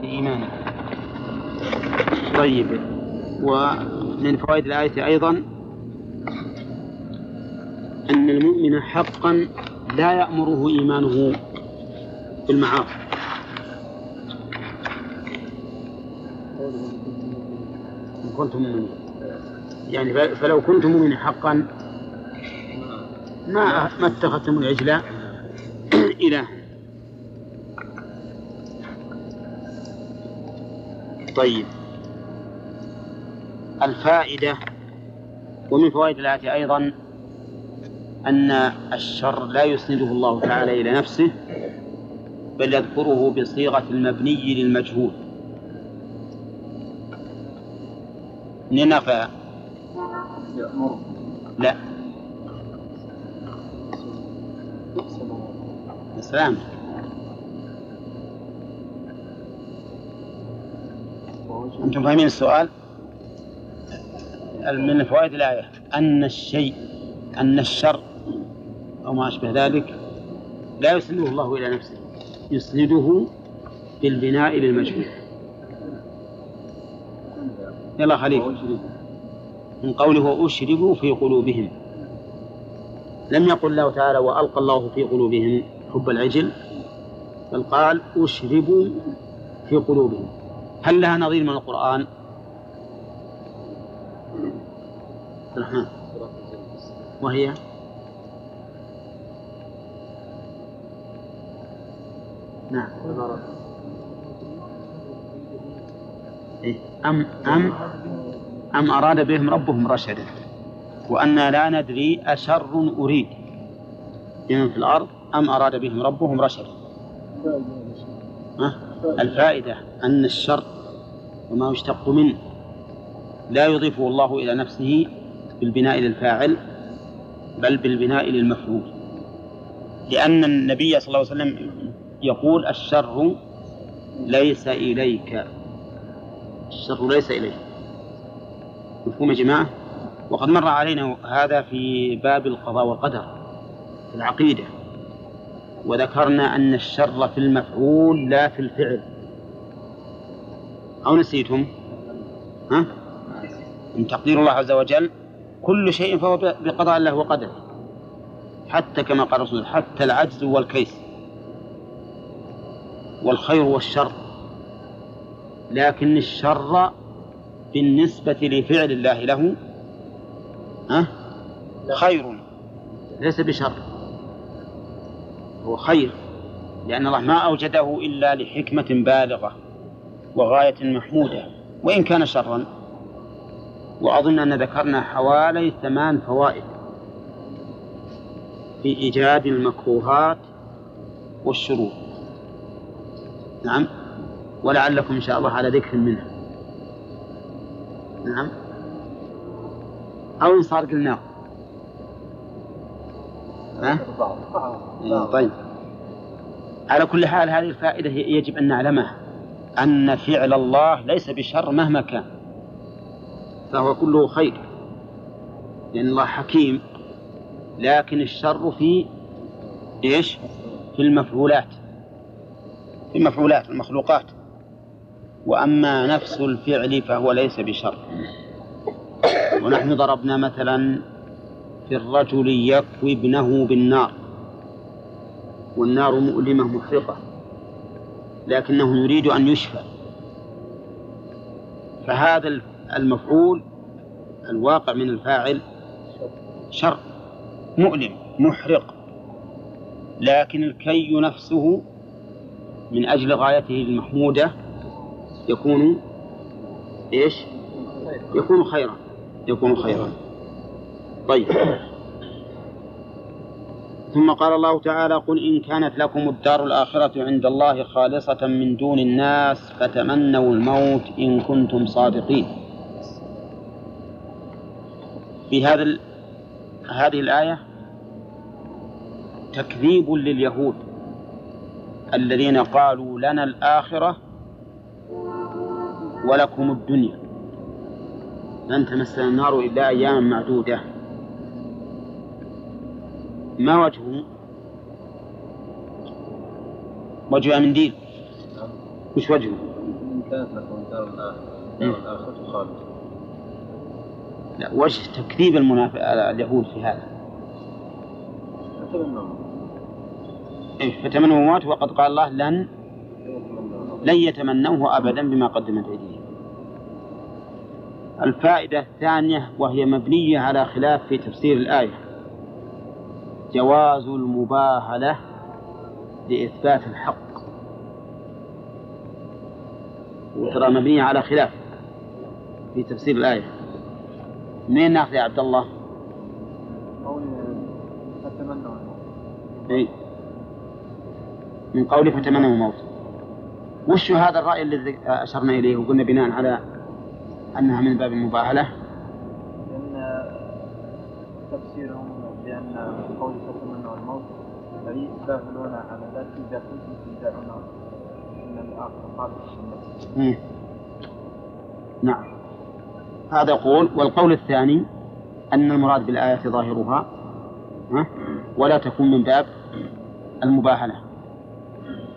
في إيمانه طيب. ومن فوائد الآية أيضا أن المؤمن حقا لا يأمره إيمانه بالمعاصي. إن كنتم مؤمنين. يعني فلو كنتم مؤمنين حقا ما ما اتخذتم العجل إله طيب. الفائدة ومن فوائد الآية أيضا أن الشر لا يسنده الله تعالى إلى نفسه بل يذكره بصيغة المبني للمجهول. ننفى. لا. السلام. أنتم فاهمين السؤال؟ من فوائد الآية. أن الشيء أن الشر أو ما أشبه ذلك لا يسنده الله إلى نفسه يسنده بالبناء للمجهول يلا خليل. من قوله وأشربوا في قلوبهم. لم يقل الله تعالى وألقى الله في قلوبهم حب العجل بل قال أشربوا في قلوبهم. هل لها نظير من القرآن؟ الرحمن وهي؟ نعم. إيه؟ أم أم أم أراد بهم ربهم رشدا. وأنا لا ندري أشر أريد. بهم في الأرض أم أراد بهم ربهم رشدا. الفائدة أن الشر وما يشتق منه لا يضيفه الله إلى نفسه بالبناء للفاعل بل بالبناء للمفعول. لأن النبي صلى الله عليه وسلم يقول الشر ليس إليك. الشر ليس إليك. مفهوم يا جماعة؟ وقد مر علينا هذا في باب القضاء والقدر في العقيدة. وذكرنا أن الشر في المفعول لا في الفعل. أو نسيتم ها؟ من تقدير الله عز وجل كل شيء فهو بقضاء الله وقدره. حتى كما قال الرسول حتى العجز والكيس والخير والشر. لكن الشر بالنسبة لفعل الله له ها؟ خير. ليس بشر. هو خير لأن الله ما أوجده إلا لحكمة بالغة وغاية محمودة وإن كان شرا. وأظن أن ذكرنا حوالي ثمان فوائد في إيجاد المكروهات والشرور نعم. ولعلكم إن شاء الله على ذكر منها. نعم. أو إن صار قلناه ها؟ إيه، طيب على كل حال هذه الفائدة يجب أن نعلمها أن فعل الله ليس بشر مهما كان فهو كله خير لأن الله حكيم لكن الشر في إيش؟ في المفعولات في المفعولات المخلوقات وأما نفس الفعل فهو ليس بشر ونحن ضربنا مثلا في الرجل يكوي ابنه بالنار والنار مؤلمة محرقة لكنه يريد أن يشفى فهذا المفعول الواقع من الفاعل شر مؤلم محرق لكن الكي نفسه من أجل غايته المحمودة يكون إيش؟ يكون خيرا يكون خيرا. طيب. ثم قال الله تعالى قل إن كانت لكم الدار الآخرة عند الله خالصة من دون الناس فتمنوا الموت إن كنتم صادقين. في هذا هذه الآية تكذيب لليهود الذين قالوا لنا الآخرة ولكم الدنيا. لن تمسنا النار إلا أياما معدودة. ما وجهه؟ وجه من دين وش وجهه؟ كانت لكم دار الآخرة خالصة لا وجه تكذيب المنافق اليهود في هذا. فتمنوا الموت وقد قال الله لن لن يتمنوه أبدا بما قدمت أيديهم. الفائدة الثانية وهي مبنية على خلاف في تفسير الآية. جواز المباهلة لإثبات الحق وترى مبنية على خلاف في تفسير الآية منين ناخذ يا عبد الله؟ إيه؟ من قوله فتمنوا الموت وش هذا الرأي الذي أشرنا إليه وقلنا بناء على أنها من باب المباهلة؟ لأن تفسيرهم بأن قول فتمنوا الموت أي يباهلون على ذلك إذا كنتم تدعون أن الآخر قال نعم. هذا قول والقول الثاني أن المراد بالآية ظاهرها ولا تكون من باب المباهلة.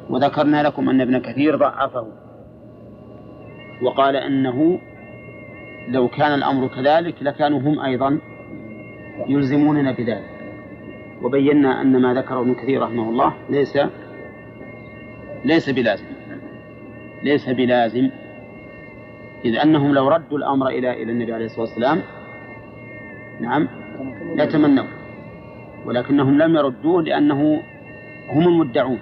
وذكرنا لكم أن ابن كثير ضعفه وقال أنه لو كان الأمر كذلك لكانوا هم أيضا يلزموننا بذلك. وبينا أن ما ذكره ابن كثير رحمه الله ليس ليس بلازم. ليس بلازم. إذ أنهم لو ردوا الأمر إلى إلى النبي عليه الصلاة والسلام نعم لا تمنوا ولكنهم لم يردوه لأنه هم المدعون.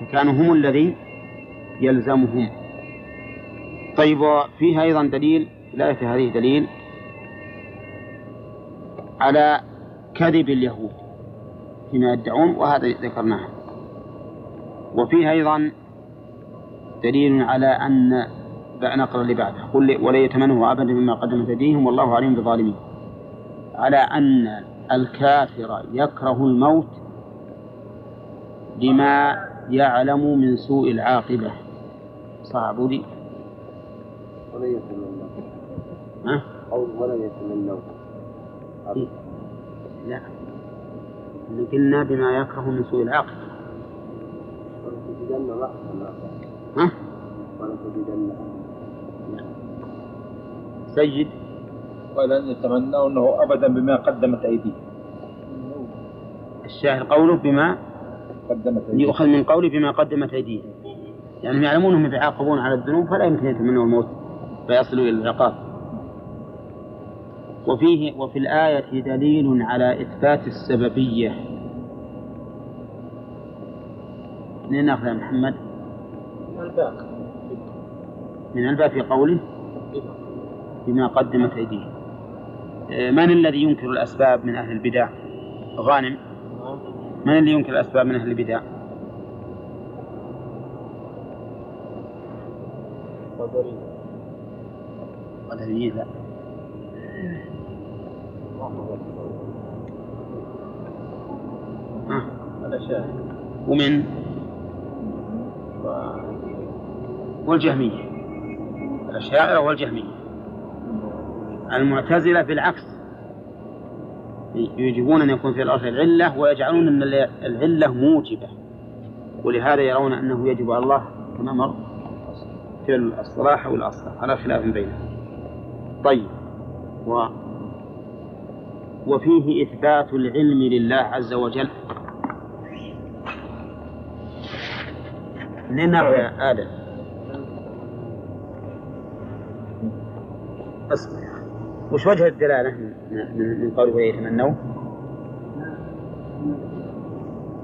فكانوا هم الذي يلزمهم. طيب وفيها أيضا دليل لا في هذه دليل على كذب اليهود. فيما يدعون وهذا ذكرناه وفيها أيضا دليل على أن نقرأ اللي بعده. قل ولا يتمنوا أبدا مما قدمت أيديهم والله عليم بالظالمين على أن الكافر يكره الموت لما يعلم من سوء العاقبة. صعب لي ولا يتمنوا ها؟ أو ولا يتمنوا لا. قلنا بما يكره من سوء العاقبة ها؟ سيد. ولن يتمنوا أنه أبدا بما قدمت أيديهم الشاهد قوله بما قدمت أيديهم يؤخذ من قوله بما قدمت أيديهم يعني يعلمون أنهم يتعاقبون على الذنوب فلا يمكن يتمنوا الموت فيصلوا إلى العقاب. وفيه وفي الآية دليل على إثبات السببية. منين ناخذ يا محمد؟ من الباب من الباب في قوله؟ بما قدمت أيديهم. آه، من الذي ينكر الأسباب من أهل البدع؟ غانم. من اللي ينكر الأسباب من أهل البدع؟ قدرية قدرية لا. آه. ومن؟ والجهمية. الأشاعرة والجهمية. المعتزلة بالعكس يجبون أن يكون في الأرض العلة ويجعلون أن العلة موجبة. ولهذا يرون أنه يجب على الله كما مر في الصلاح والأصلاح. على خلاف بينهم. طيب. و وفيه إثبات العلم لله عز وجل منين يا آدم؟ أصبر وش وجه الدلالة من, من قوله يتمنوا؟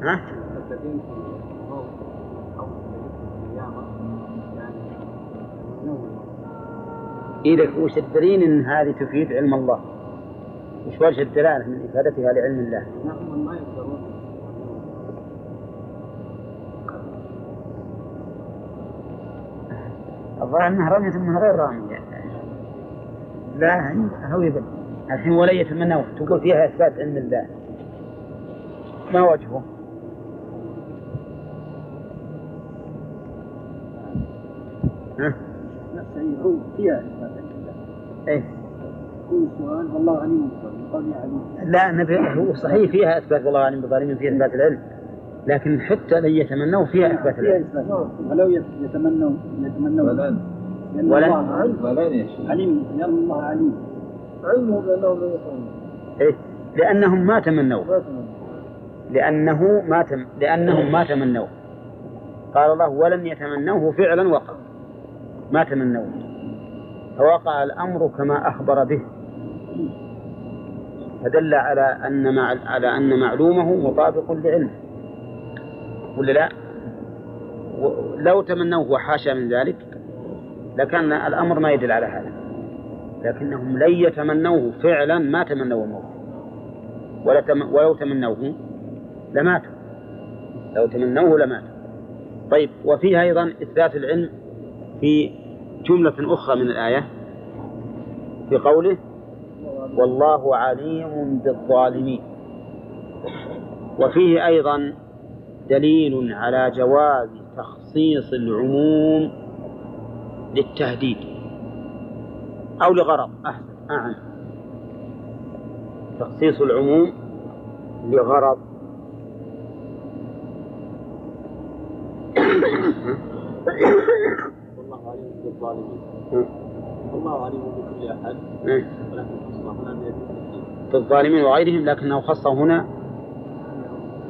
ها؟ إذا وش الدليل إن هذه تفيد علم الله؟ وش وجه الدلالة من إفادتها لعلم الله؟ ما يقدرون الظاهر أنها رمية من غير رامية لا هو يبل الحين ولا يتمنى تقول فيها إثبات علم الله ما وجهه؟ ها؟ هو فيها إثبات علم الله إيه يكون السؤال والله عليم قال عليم لا نبي هو صحيح فيها إثبات والله عليم بالظالمين فيها إثبات العلم. لكن حتى لن يتمنوا فيها إثبات العلم. ولو يتمنوا يتمنوا. ولن ولن. الله ولن عليم. لأن الله عليم. علمه بأنهم لا يفهمون إيه؟ لأنهم ما تمنوا. لأنه ما تم لأنهم ما تمنوا. قال الله ولن يتمنوه فعلا وقع. ما تمنوه فوقع الأمر كما أخبر به. فدل على أن على أن معلومه مطابق لعلمه. ولا لا؟ لو تمنوه وحاشا من ذلك لكان الأمر ما يدل على هذا. لكنهم لن يتمنوه فعلا ما تمنوا الموت. ولو تمنوه لماتوا. لو تمنوه لماتوا. طيب وفيها أيضا إثبات العلم في جملة أخرى من الآية في قوله والله عليم بالظالمين. وفيه أيضا دليل على جواز تخصيص العموم للتهديد. أو لغرض. أحسن. أعم تخصيص العموم لغرض. والله عليم بالظالمين. والله عليم بكل أحد. ولكن الله هنا بيد التحديد في الظالمين وغيرهم لكنه خصه هنا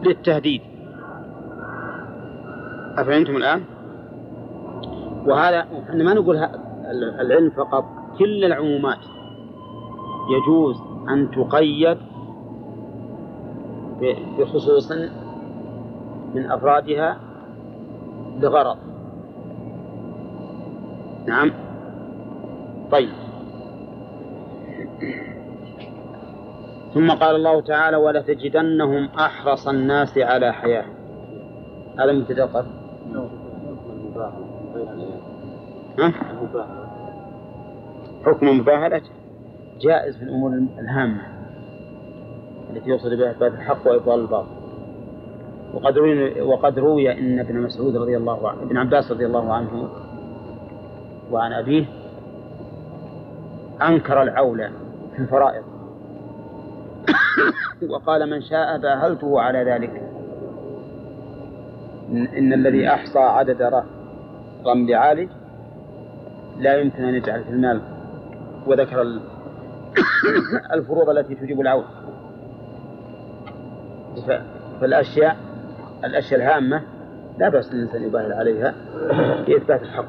للتهديد. أفهمتم الآن؟ وهذا إحنا ما نقول العلم فقط كل العمومات. يجوز أن تقيد بخصوص من أفرادها لغرض نعم. طيب. ثم قال الله تعالى ولتجدنهم أحرص الناس على حياة. هذا مبتدأ قبل حكم المباهلة جائز في الأمور الهامة التي يوصل بها إثبات الحق وإبطال الباطل. وقد روي وقد روي أن ابن مسعود رضي الله عنه ابن عباس رضي الله عنه وعن أبيه أنكر العول في الفرائض. وقال من شاء باهلته على ذلك. إن, الذي أحصى عدد رمل عالج لا يمكن أن يجعل في المال وذكر ال- الفروض التي تجيب العون فالأشياء الأشياء الهامة لا بأس الإنسان يباهل عليها في إثبات الحق.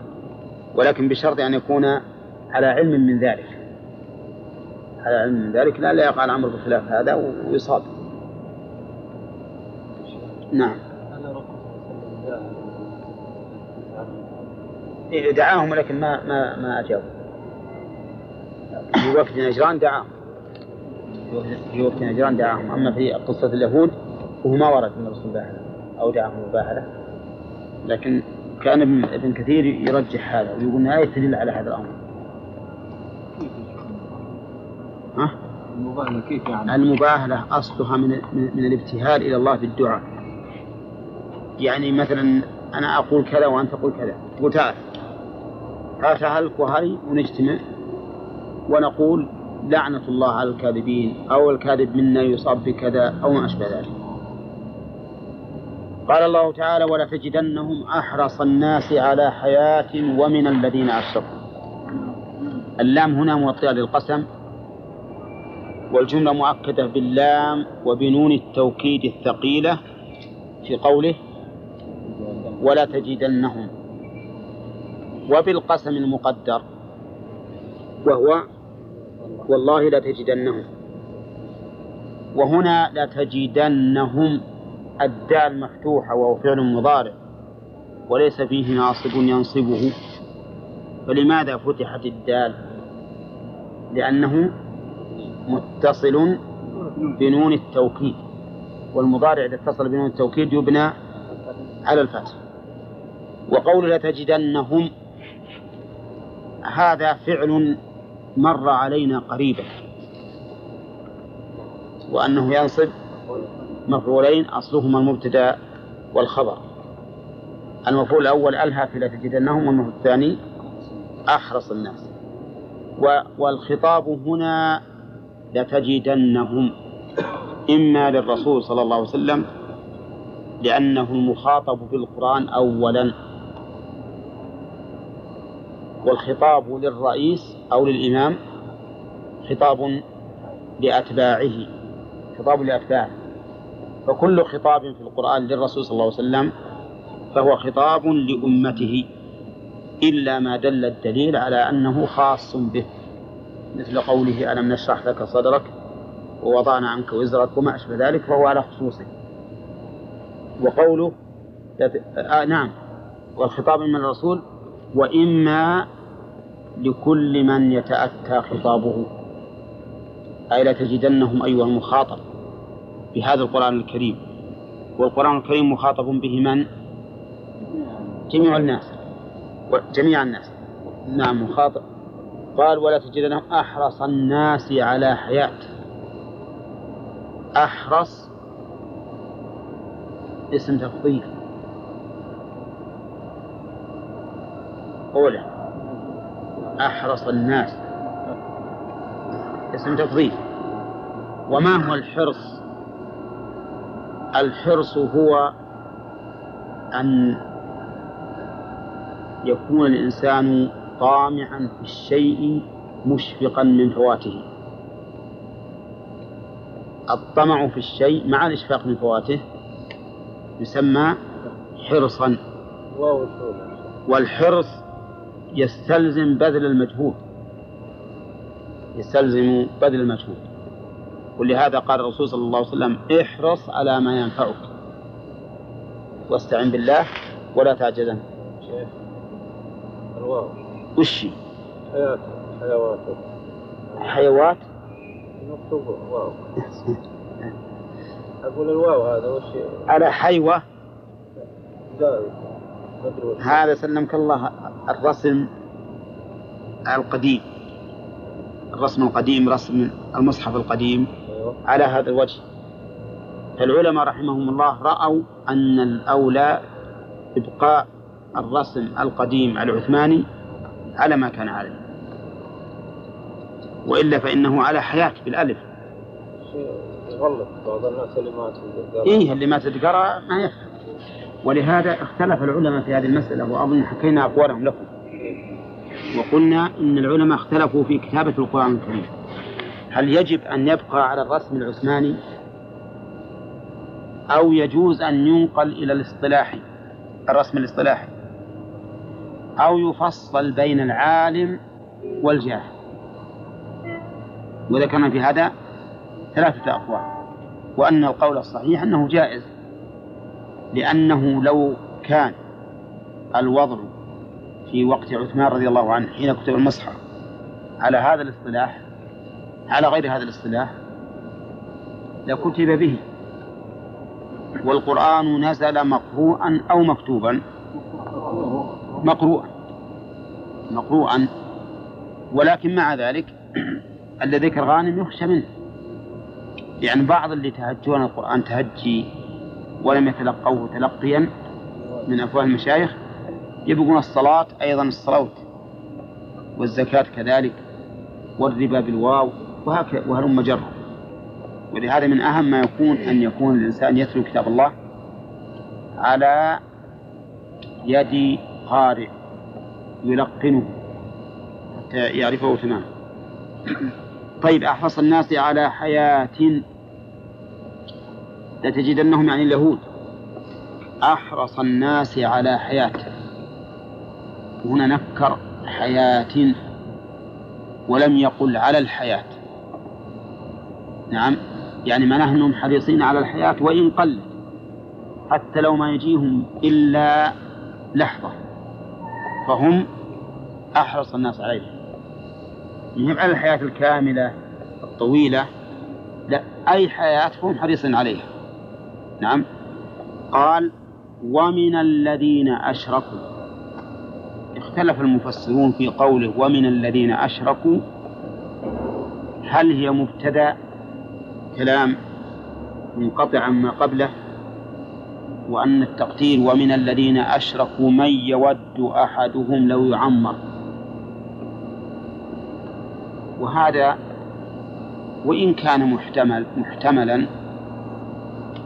ولكن بشرط أن يكون على علم من ذلك. على علم من ذلك لا لا يقع الأمر بخلاف هذا ويصاب. نعم. إيه، دعاهم لكن ما ما ما أجابوا. في وقت نجران دعاهم. في وقت نجران دعاهم. أما في قصة اليهود فهو ما ورد من رسول الله أو دعاهم مباهلة لكن كان ابن, كثير يرجح هذا ويقول آية تدل على هذا الأمر. ها؟ المباهلة كيف يعني؟ المباهلة أصلها من من الابتهال إلى الله بالدعاء يعني مثلا أنا أقول كذا وأنت تقول كذا. تقول تعال هات هلك وهري ونجتمع ونقول لعنة الله على الكاذبين أو الكاذب منا يصاب بكذا أو ما أشبه ذلك. قال الله تعالى ولتجدنهم أحرص الناس على حياة ومن الذين أشركوا. اللام هنا موطئة للقسم. والجملة مؤكدة باللام وبنون التوكيد الثقيلة في قوله ولا تجدنهم وبالقسم المقدر وهو والله لتجدنهم وهنا لتجدنهم الدال مفتوحة وهو فعل مضارع وليس فيه ناصب ينصبه فلماذا فتحت الدال؟ لأنه متصل بنون التوكيد والمضارع إذا اتصل بنون التوكيد يبنى على الفتح. وقول لتجدنهم هذا فعل مر علينا قريبا. وأنه ينصب مفعولين أصلهما المبتدأ والخبر. المفعول الأول ألهى في لتجدنهم والمفعول الثاني أحرص الناس. والخطاب هنا لتجدنهم. إما للرسول صلى الله عليه وسلم لأنه المخاطب بالقرآن أولا والخطاب للرئيس أو للإمام خطاب لأتباعه خطاب لأتباعه. فكل خطاب في القرآن للرسول صلى الله عليه وسلم فهو خطاب لأمته إلا ما دل الدليل على أنه خاص به. مثل قوله ألم نشرح لك صدرك ووضعنا عنك وزرك وما أشبه ذلك فهو على خصوصه. وقوله آه نعم. والخطاب من الرسول وإما لكل من يتأتى خطابه. أي لتجدنهم أيها المخاطب بهذا القرآن الكريم. والقرآن الكريم مخاطب به من؟ جميع الناس. جميع الناس. نعم مخاطب. قال ولا تجدنهم أحرص الناس على حياة. أحرص اسم تفضيل. أولى أحرص الناس. اسم تفضيل. وما هو الحرص؟ الحرص هو أن يكون الإنسان طامعا في الشيء مشفقا من فواته. الطمع في الشيء مع الإشفاق من فواته يسمى حرصا. والحرص يستلزم بذل المجهود يستلزم بذل المجهود ولهذا قال الرسول صلى الله عليه وسلم احرص على ما ينفعك. واستعن بالله ولا تعجزن. الواو. وش هي؟ حياة حيوات حيوات مكتوب واو. أقول الواو هذا وش على وش هذا سلمك الله الرسم القديم. الرسم القديم رسم المصحف القديم. أيوه. على هذا الوجه. فالعلماء رحمهم الله رأوا أن الأولى إبقاء الرسم القديم العثماني. على ما كان عليه. وإلا فإنه على حياة بالألف. يغلط بعض الناس اللي ما تقدر إيه اللي ما تتقرأ ما يفهم. ولهذا اختلف العلماء في هذه المسألة وأظن حكينا أقوالهم لكم. وقلنا إن العلماء اختلفوا في كتابة القرآن الكريم. هل يجب أن يبقى على الرسم العثماني؟ أو يجوز أن ينقل إلى الاصطلاحي الرسم الاصطلاحي. أو يفصل بين العالم والجاهل وذكرنا في هذا ثلاثة أقوال. وأن القول الصحيح أنه جائز. لأنه لو كان الوضع في وقت عثمان رضي الله عنه حين كتب المصحف على هذا الاصطلاح على غير هذا الاصطلاح لكتب به. والقرآن نزل مقروءا أو مكتوبا. مقروءا مقروءا. ولكن مع ذلك الذي ذكر غانم يخشى منه. يعني بعض اللي تهجون القرآن تهجي ولم يتلقوه تلقيا من أفواه المشايخ يبقون الصلاة أيضا الصلوات والزكاة كذلك والربا بالواو وهكذا وهلم جرا ولهذا من أهم ما يكون أن يكون الإنسان يتلو كتاب الله على يد قارئ يلقنه حتى يعرفه تماما طيب أحرص الناس على حياة لتجدنهم يعني اليهود. أحرص الناس على حياة. هنا نكر حياة ولم يقل على الحياة. نعم يعني معناه أنهم حريصين على الحياة وإن قلت حتى لو ما يجيهم إلا لحظة. فهم أحرص الناس عليها مهم على الحياة الكاملة الطويلة لا أي حياة هم حريصين عليها. نعم. قال ومن الذين أشركوا. اختلف المفسرون في قوله ومن الذين أشركوا. هل هي مبتدأ؟ كلام منقطع عما قبله. وأن التقدير ومن الذين أشركوا من يود أحدهم لو يعمر. وهذا وإن كان محتمل محتملا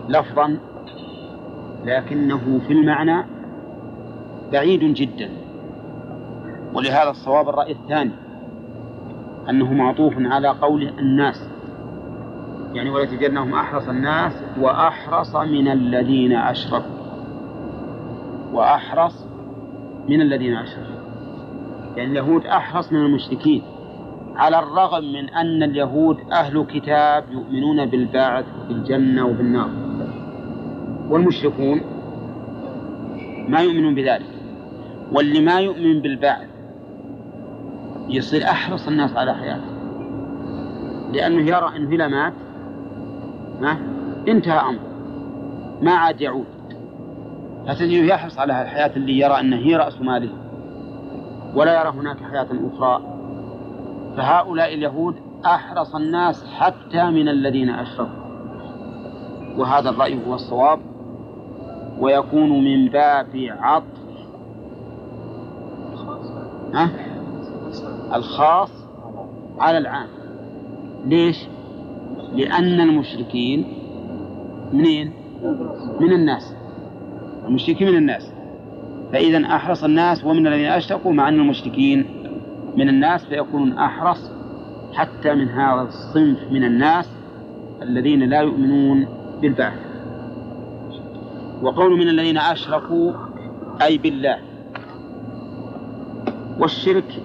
لفظا لكنه في المعنى بعيد جدا. ولهذا الصواب الرأي الثاني أنه معطوف على قول الناس. يعني ولتجدنهم أحرص الناس وأحرص من الذين أشركوا. وأحرص من الذين أشركوا. يعني اليهود أحرص من المشركين. على الرغم من أن اليهود أهل كتاب يؤمنون بالبعث بالجنة وبالنار والمشركون ما يؤمنون بذلك. واللي ما يؤمن بالبعث يصير أحرص الناس على حياته. لأنه يرى أنه إذا مات ما انتهى أمره ما عاد يعود. فتجده يحرص على الحياة اللي يرى أنها هي رأس ماله ولا يرى هناك حياة أخرى. فهؤلاء اليهود أحرص الناس حتى من الذين أشركوا. وهذا الرأي هو الصواب ويكون من باب عطف. ها؟ الخاص على العام. ليش؟ لأن المشركين منين؟ من الناس. المشركين من الناس. فإذا أحرص الناس ومن الذين أشركوا مع أن المشركين من الناس فيكونون أحرص حتى من هذا الصنف من الناس الذين لا يؤمنون بالبعث. وقول من الذين أشركوا أي بالله. والشرك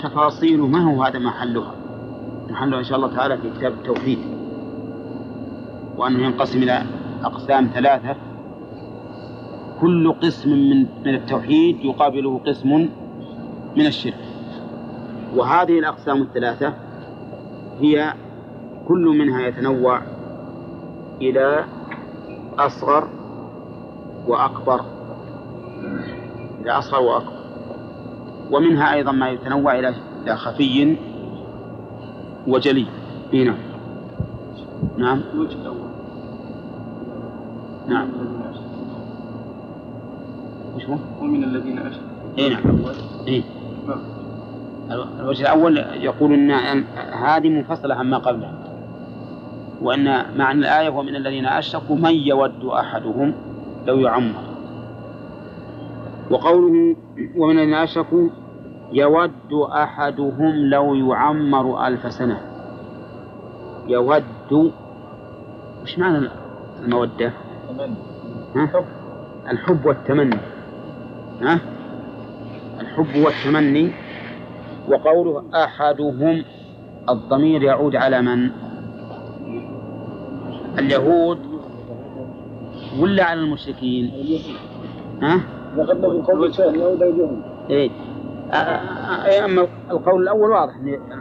تفاصيله ما هو هذا محلها محله إن شاء الله تعالى في كتاب التوحيد. وأنه ينقسم إلى أقسام ثلاثة. كل قسم من من التوحيد يقابله قسم من الشرك. وهذه الأقسام الثلاثة هي كل منها يتنوع إلى أصغر وأكبر. إلى أصغر وأكبر. ومنها أيضا ما يتنوع إلى خفي وجلي هنا نعم. الوجه الأول نعم. من الذين أشركوا. وش هو؟ ومن الذين أشركوا. إيه نعم. نعم. الوجه الأول يقول أن هذه منفصلة عما قبلها. وأن معنى الآية ومن الذين أشركوا من يود أحدهم لو يعمر. وقوله ومن الذين أشركوا يود أحدهم لو يعمر ألف سنة يود وش معنى المودة؟ ها؟ الحب والتمني ها؟ الحب والتمني وقوله أحدهم الضمير يعود على من؟ اليهود ولا على المشركين؟ ها؟ في إيه أما القول الأول واضح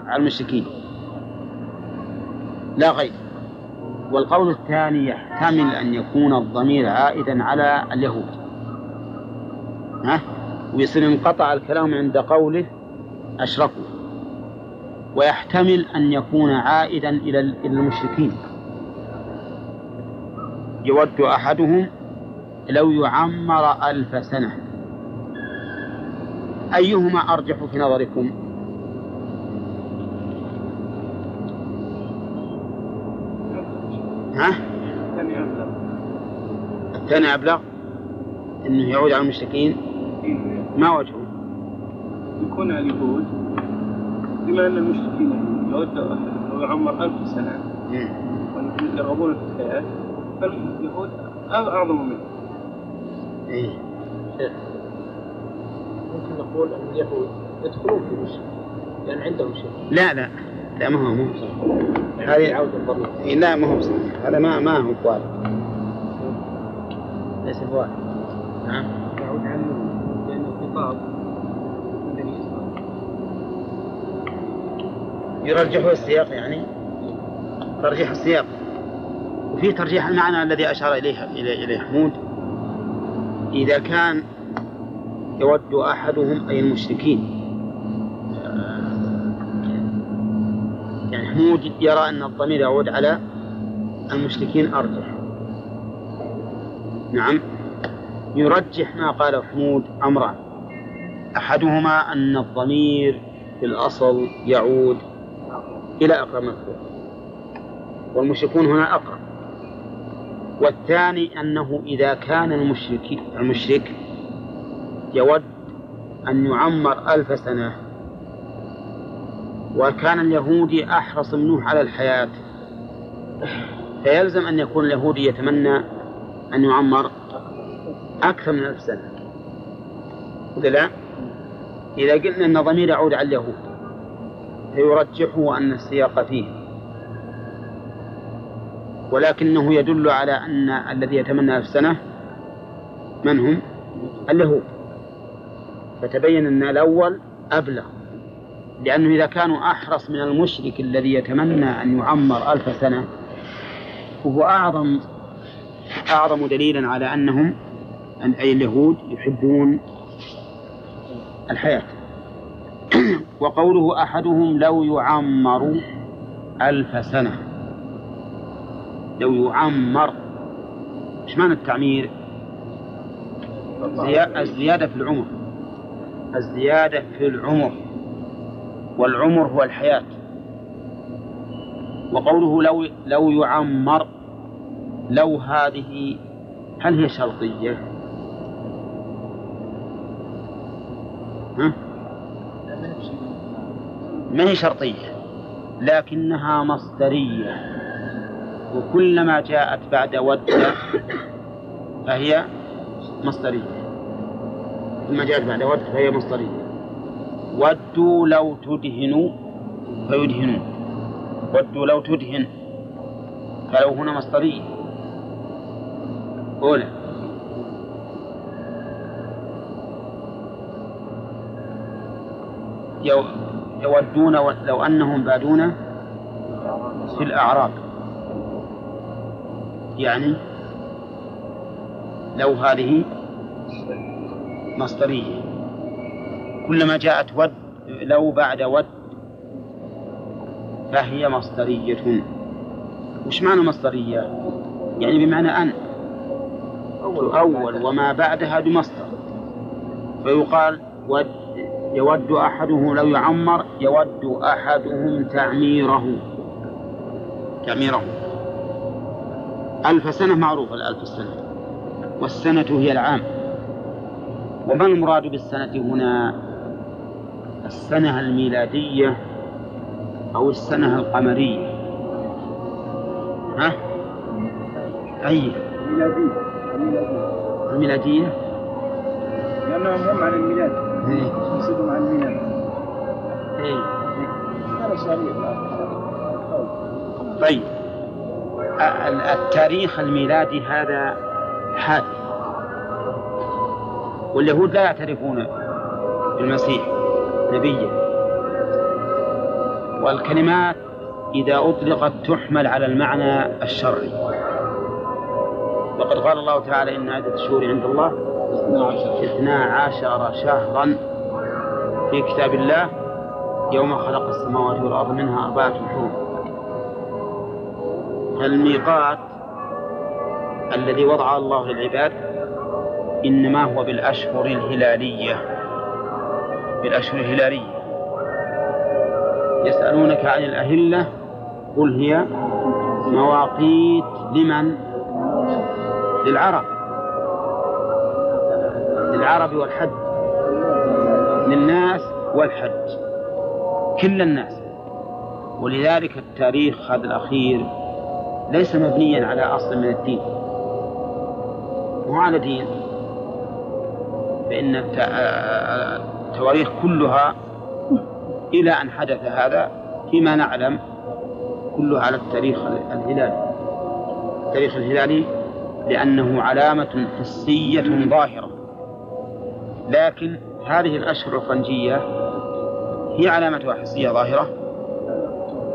على المشركين. لا غير. والقول الثاني يحتمل أن يكون الضمير عائدا على اليهود. ها؟ ويصير انقطع الكلام عند قوله أشركوا. ويحتمل أن يكون عائدا إلى المشركين. يود أحدهم لو يعمر ألف سنة. أيهما أرجح في نظركم؟ ها؟ الثاني أبلغ. أنه يعود على المشركين. ما وجهه؟ يكون اليهود. بما أن المشركين أحدهم لو يعمر ألف سنة. مم. ويرغبون في الحياة فاليهود أعظم منه. إيه. نقول أن اليهود يدخلون في المشرك لأن عندهم شرك. لا لا لا ما هو مو يعني هذه- يعود الضمير. إيه، لا ما هو بصحيح هذا ما ما هو بوارد. ليس بوارد. نعم. يعود عنه لأنه خطاب بني إسرائيل يرجحه السياق يعني؟ ترجيح السياق. وفي ترجيح المعنى الذي أشار إليه إليه حمود. إذا كان يود أحدهم أي المشركين. يعني حمود يرى أن الضمير يعود على المشركين أرجح نعم. يرجح ما قاله حمود أمران أحدهما أن الضمير في الأصل يعود إلى أقرب مذكور والمشركون هنا أقرب. والثاني أنه إذا كان المشرك المشرك يود أن يعمر ألف سنة. وكان اليهودي أحرص منه على الحياة. فيلزم أن يكون اليهودي يتمنى أن يعمر أكثر من ألف سنة. ولا لا؟ إذا قلنا أن ضمير يعود على اليهود فيرجحه أن السياق فيه. ولكنه يدل على أن الذي يتمنى ألف سنة من هم؟ اليهود. فتبين أن الأول أبلغ. لأنه إذا كانوا أحرص من المشرك الذي يتمنى أن يعمر ألف سنة وهو أعظم أعظم دليلا على أنهم أي اليهود يحبون الحياة. وقوله أحدهم لو يعمر ألف سنة. لو يعمر إيش معنى التعمير؟ الزيادة في العمر. الزيادة في العمر والعمر هو الحياة وقوله لو لو يعمر لو هذه هل هي شرطية؟ ها؟ ما هي شرطية لكنها مصدرية وكلما جاءت بعد ود فهي مصدرية كلما جاءت بعد ود فهي مصدرية. ودوا لو تدهنوا فيدهنون. ودوا لو تدهن فلو هنا مصدرية. أولى. يودون لو أنهم بادون في الأعراب يعني لو هذه مصدرية. كلما جاءت ود لو بعد ود فهي مصدرية. وش معنى مصدرية؟ يعني بمعنى أن. أول وما بعدها بمصدر. فيقال ود يود أحدهم لو يعمر يود أحدهم تعميره. تعميره. ألف سنة معروفة الألف سنة. والسنة هي العام. وما المراد بالسنة هنا السنة الميلادية أو السنة القمرية ها؟ أي الميلادية الميلادية لأنهم هم عن الميلاد. يقصدون عن الميلاد إيه. طيب ال- التاريخ الميلادي هذا حادث واليهود لا يعترفون بالمسيح نبيا. والكلمات إذا أطلقت تحمل على المعنى الشرعي. وقد قال الله تعالى إن عدة الشهور عند الله اثنا عشر شهرا في كتاب الله يوم خلق السماوات والأرض منها أربعة حروف. فالميقات الذي وضعه الله للعباد إنما هو بالأشهر الهلالية. بالأشهر الهلالية. يسألونك عن الأهلة قل هي مواقيت لمن؟ للعرب. للعرب والحج. للناس والحج. كل الناس. ولذلك التاريخ هذا الأخير ليس مبنيا على أصل من الدين. مو على دين. فإن الت- التواريخ كلها إلى أن حدث هذا فيما نعلم كلها على التاريخ الهلالي التاريخ الهلالي لأنه علامة حسية ظاهرة. لكن هذه الأشهر الفرنجية هي علامتها حسية ظاهرة؟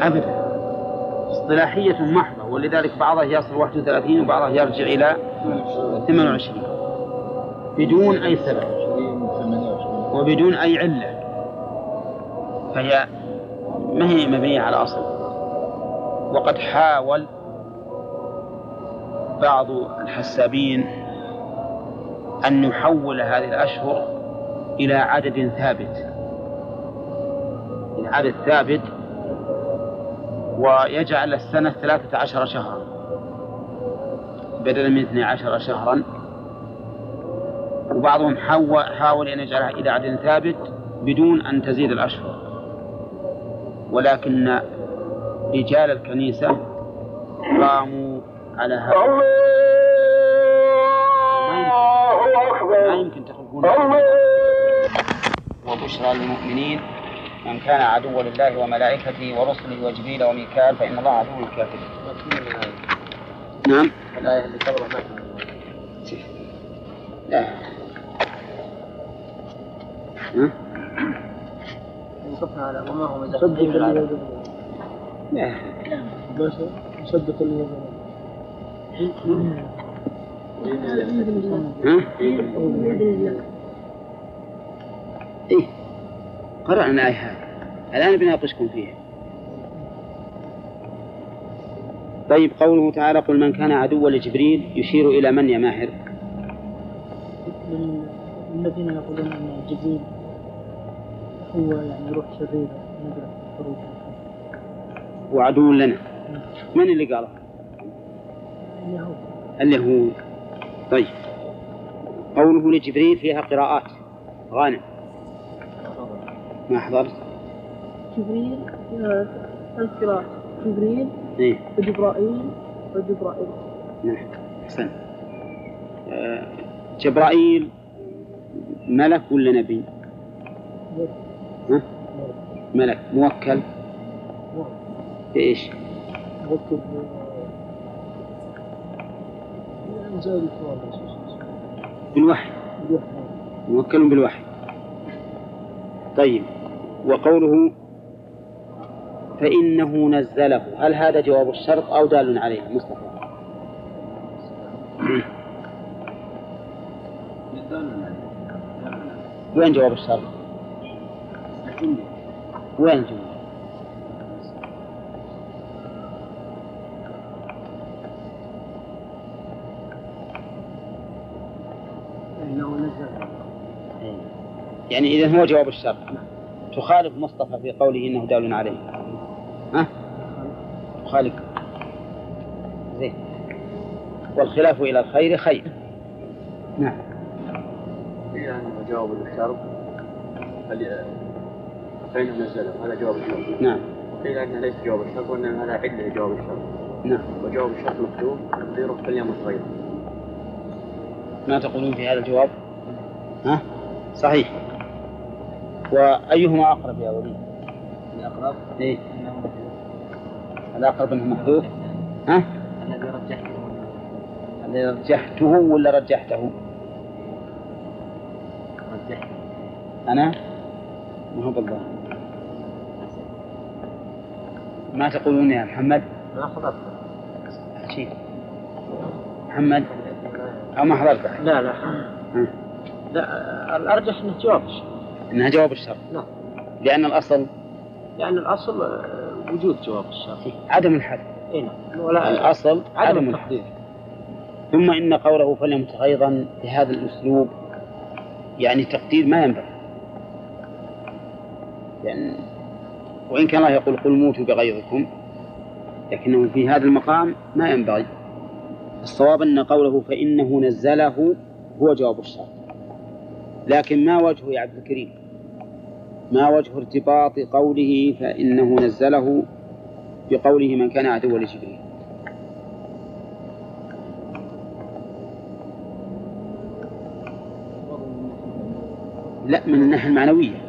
أبدا. اصطلاحية محضة ولذلك بعضها يصل 31 وبعضها يرجع إلى 28 بدون أي سبب. وبدون أي علة. فهي ما هي مبنية على أصل. وقد حاول بعض الحسابين أن يحول هذه الأشهر إلى عدد ثابت. إلى عدد ثابت ويجعل السنة ثلاثة عشر شهرا. بدلا من 12 شهرا. وبعضهم حاول, أن يجعلها إلى عدد ثابت بدون أن تزيد الأشهر ولكن رجال الكنيسة قاموا على هذا ما يمكن تخلفون وبشرى للمؤمنين من كان عدوا لله وملائكته ورسله وجبريل وميكال فإن الله عدو للكافرين. نعم. الآية اللي قبلها لا. صدق اللي لا. قرأنا الآية هذه الآن بناقشكم فيها طيب قوله تعالى قل من كان عدوا لجبريل يشير إلى من يا ماهر الذين يقولون أن جبريل هو يعني روح شريرة في الخروج وعدو لنا. من اللي قاله؟ اليهود اليهود طيب. قوله لجبريل فيها قراءات. غانم. ما حضرت؟ جبريل آه، ثلاث قراءات جبريل إيه. وجبرائيل وجبرائيل. نعم. أحسن. آه، جبرائيل ملك ولا نبي؟ ها؟ ملك موكل. بإيش؟ الكوان بالوحي. موكل بالوحي. طيب وقوله فإنه نزله. هل هذا جواب الشرط أو دال عليه؟ مصطفى. وين جواب الشرط؟ وين الجملة نزل يعني إذا هو جواب الشرط تخالف مصطفى في قوله إنه دال عليه. ها؟ تخالف. زين. والخلاف إلى الخير خير. نعم. قيل انه جواب الشرط فإنه نزله هذا جواب الشرط. نعم. وقيل أنه ليس جواب الشرط وإنما هذا عله جواب الشرط. نعم. وجواب الشرط مكتوب تقديره فليمت غيره ما تقولون في هذا الجواب؟ ها؟ صحيح. وأيهما أقرب يا وليد؟ الأقرب؟ إيه. أنه الأقرب أنه محذوف؟ ها؟ الذي رجحته. الذي رجحته ولا رجحته؟ رجحته. أنا؟ ما هو بالله ما تقولون يا محمد؟ ما حضرت. شيء محمد؟ أو ما حضرت؟ لا لا. لا الأرجح أنه جواب الشرط إنها جواب الشرط نعم. لأن الأصل؟ لأن الأصل آه، وجود جواب الشرط عدم الحذف. اي نعم. ولا الأصل عدم عدم التحضير ثم إن قوله فليمت أيضا بهذا الأسلوب يعني تقدير ما ينبغي يعني وإن كان الله يقول قل موتوا بغيظكم لكنه في هذا المقام ما ينبغي. الصواب أن قوله فإنه نزله هو جواب الشرط. لكن ما وجهه يا عبد الكريم؟ ما وجه ارتباط قوله فإنه نزله بقوله من كان عدوا لجبريل؟ لا من الناحية المعنوية.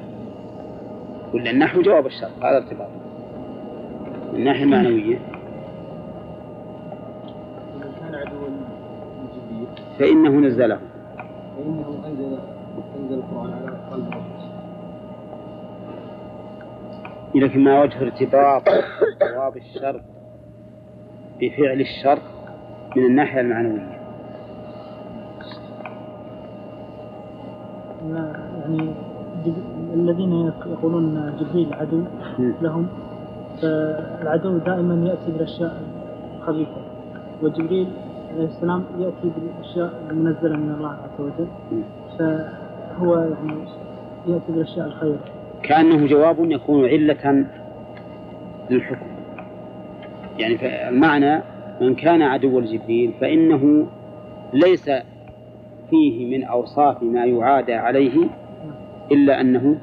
ولا النحو جواب الشرط هذا ارتباط من الناحية المعنوية كان عدوا فإنه نزله. فإنه أنزل أنزل القرآن على قلب رسول لكن ما وجه ارتباط جواب الشرط بفعل الشرط من الناحية المعنوية؟ يعني الذين يقولون جبريل عدو. لهم فالعدو دائما يأتي بالأشياء الخبيثة وجبريل عليه السلام يأتي بالأشياء المنزلة من الله عز وجل. فهو يعني يأتي بالأشياء الخير كأنه جواب يكون علة للحكم يعني المعنى من كان عدوا لجبريل فإنه ليس فيه من أوصاف ما يعادى عليه إلا أنه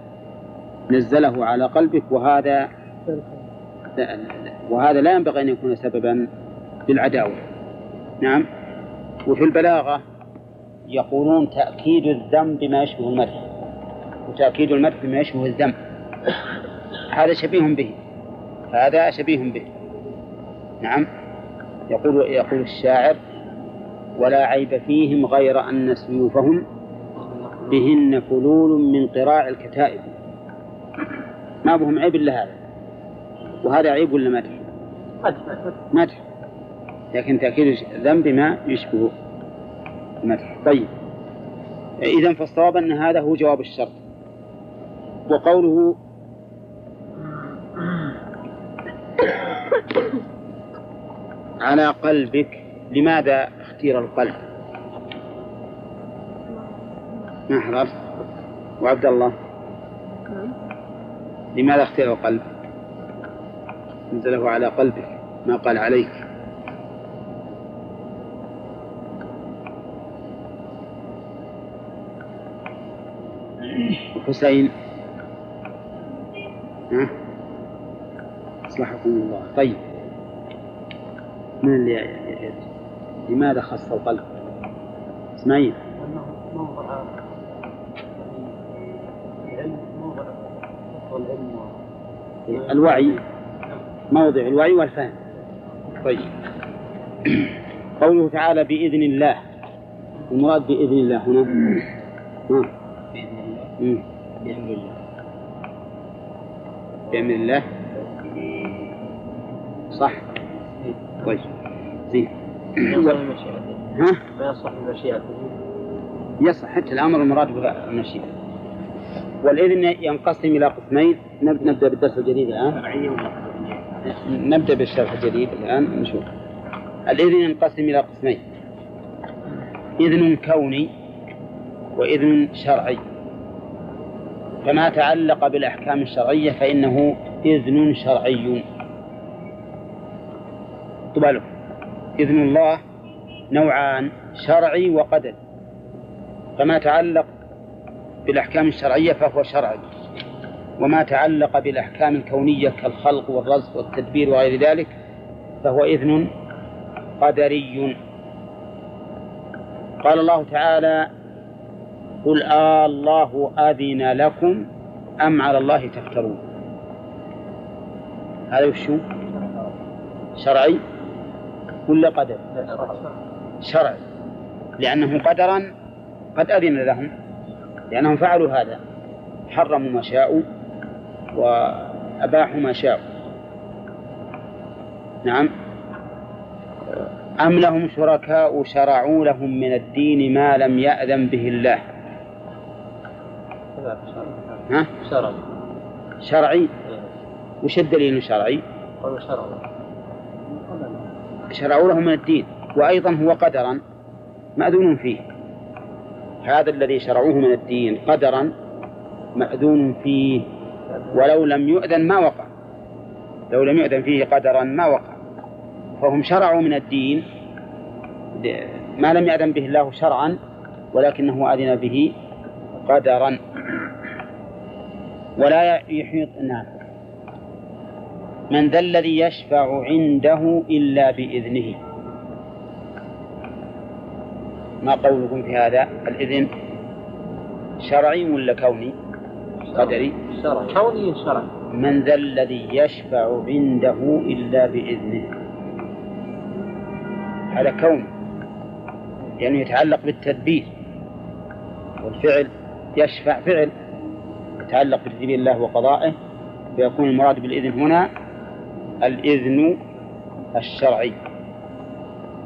نزله على قلبك وهذا وهذا لا ينبغي أن يكون سببا للعداوة. نعم. وفي البلاغة يقولون تأكيد الذم بما يشبه المدح وتأكيد المدح بما يشبه الذم هذا شبيه به هذا شبيه به. نعم. يقول يقول الشاعر ولا عيب فيهم غير أن سيوفهم بهن فلول من قراع الكتائب. ما بهم عيب إلا هذا. وهذا عيب ولا مدح؟ مدح. لكن تأكيد الذنب ما يشبه المدح. طيب. إذا فالصواب أن هذا هو جواب الشرط. وقوله على قلبك لماذا اختير القلب؟ ما وعبد الله. لماذا اختير القلب نزله على قلبك ما قال عليك. حسين. ها؟ أصلحكم الله. طيب. من اللي لماذا خص القلب؟ إسماعيل. الوعي. موضع الوعي والفهم. طيب. قوله تعالى بإذن الله. المراد بإذن الله هنا. بإذن الله. بأمر الله. بأمر الله. صح. طيب. زين. ها؟ ما يصح بمشيئته يصح حتى الأمر المراد به المشيئة. والإذن ينقسم إلى قسمين. نب- نبدأ بالدرس الجديد الآن. نبدأ بالشرح الجديد الآن. نشوف. الإذن ينقسم إلى قسمين. إذن كوني وإذن شرعي. فما تعلق بالأحكام الشرعية فإنه إذن شرعي. طبعا إذن الله نوعان شرعي وقدري. فما تعلق بالأحكام الشرعية فهو شرعي وما تعلق بالأحكام الكونية كالخلق والرزق والتدبير وغير ذلك فهو إذن قدري. قال الله تعالى قل آه آلله أذن لكم أم على الله تفترون. هذا وشو شرعي ولا قدر شرعي لأنه قدرا قد أذن لهم. لأنهم فعلوا هذا. حرموا ما شاءوا وأباحوا ما شاءوا. نعم. أم لهم شركاء شرعوا لهم من الدين ما لم يأذن به الله؟ ها؟ شرعي. شرعي. وش الدليل شرعي؟ قالوا شرعي. شرعوا لهم من الدين. وأيضا هو قدرا مأذون فيه. هذا الذي شرعوه من الدين قدرا مأذون فيه ولو لم يؤذن ما وقع. لو لم يؤذن فيه قدرا ما وقع. فهم شرعوا من الدين ما لم يأذن به الله شرعا ولكنه أذن به قدرا. ولا يحيط نعم من ذا الذي يشفع عنده إلا بإذنه. ما قولكم في هذا الإذن؟ شرعي ولا كوني؟ قدري. شرعي كوني شرعي من ذا الذي يشفع عنده إلا بإذنه. هذا كون. يعني يتعلق بالتدبير. والفعل يشفع فعل. يتعلق بتدبير الله وقضائه. فيكون المراد بالإذن هنا الإذن الشرعي.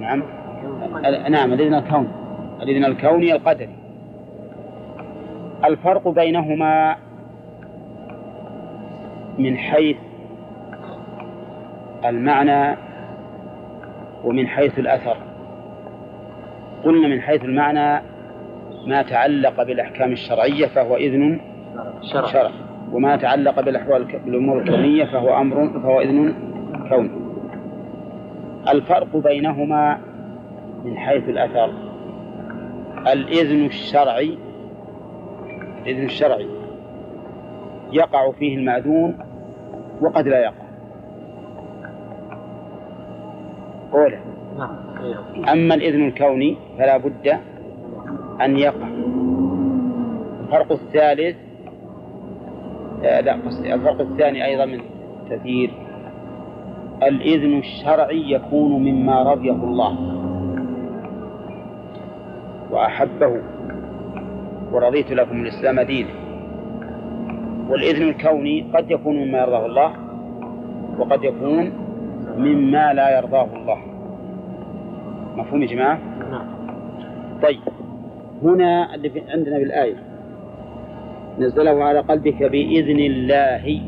نعم؟ نعم الإذن الكوني. الإذن الكوني القدري. الفرق بينهما من حيث المعنى ومن حيث الأثر. قلنا من حيث المعنى ما تعلق بالأحكام الشرعية فهو إذن شرعي شرع. وما تعلق بالأحوال بالأمور الكونية فهو أمر فهو إذن كوني الفرق بينهما من حيث الأثر. الإذن الشرعي الإذن الشرعي يقع فيه المأذون وقد لا يقع. نعم أما الإذن الكوني فلا بد أن يقع. الفرق الثالث آه لا قصدي الفرق الثاني أيضا من كثير الإذن الشرعي يكون مما رضيه الله. وأحبه ورضيت لكم الإسلام دينا والإذن الكوني قد يكون مما يرضاه الله وقد يكون مما لا يرضاه الله. مفهوم يا جماعة؟ نعم. طيب هنا اللي عندنا بالآية. نزله على قلبك بإذن الله.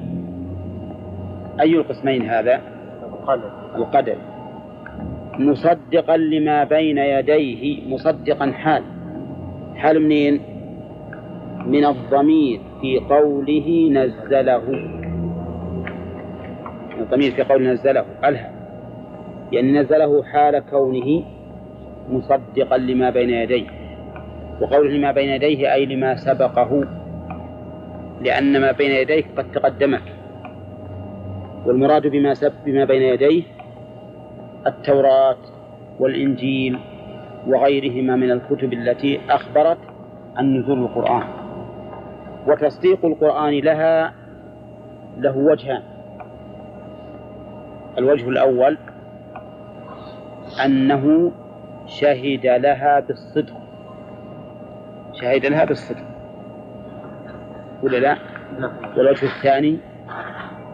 أي القسمين هذا؟ القدر. القدر. مصدقا لما بين يديه مصدقا حال. حال منين؟ من الضمير في قوله نزله. الضمير في قوله نزله ألها. يعني نزله حال كونه مصدقا لما بين يديه. وقوله لما بين يديه أي لما سبقه. لأن ما بين يديه قد تقدمك والمراد بما سب بما بين يديه التوراة والإنجيل وغيرهما من الكتب التي أخبرت عن نزول القرآن. وتصديق القرآن لها له وجهان. الوجه الأول أنه شهد لها بالصدق. شهد لها بالصدق. ولا لا؟ نعم. والوجه الثاني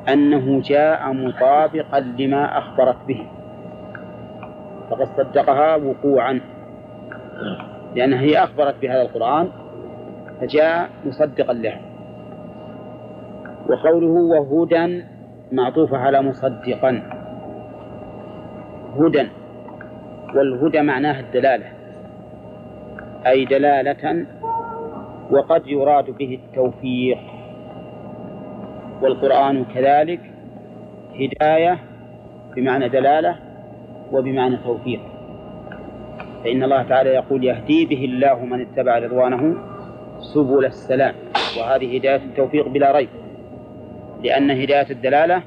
أنه جاء مطابقا لما أخبرت به. فقد صدقها وقوعا. لأنها هي أخبرت بهذا القرآن فجاء مصدقا لها وقوله وهدى معطوفة على مصدقا. هدى. والهدى معناه الدلالة. أي دلالة وقد يراد به التوفيق. والقرآن كذلك هداية بمعنى دلالة وبمعنى توفيق. فإن الله تعالى يقول يهدي به الله من اتبع رضوانه سبل السلام وهذه هداية التوفيق بلا ريب لأن هداية الدلالة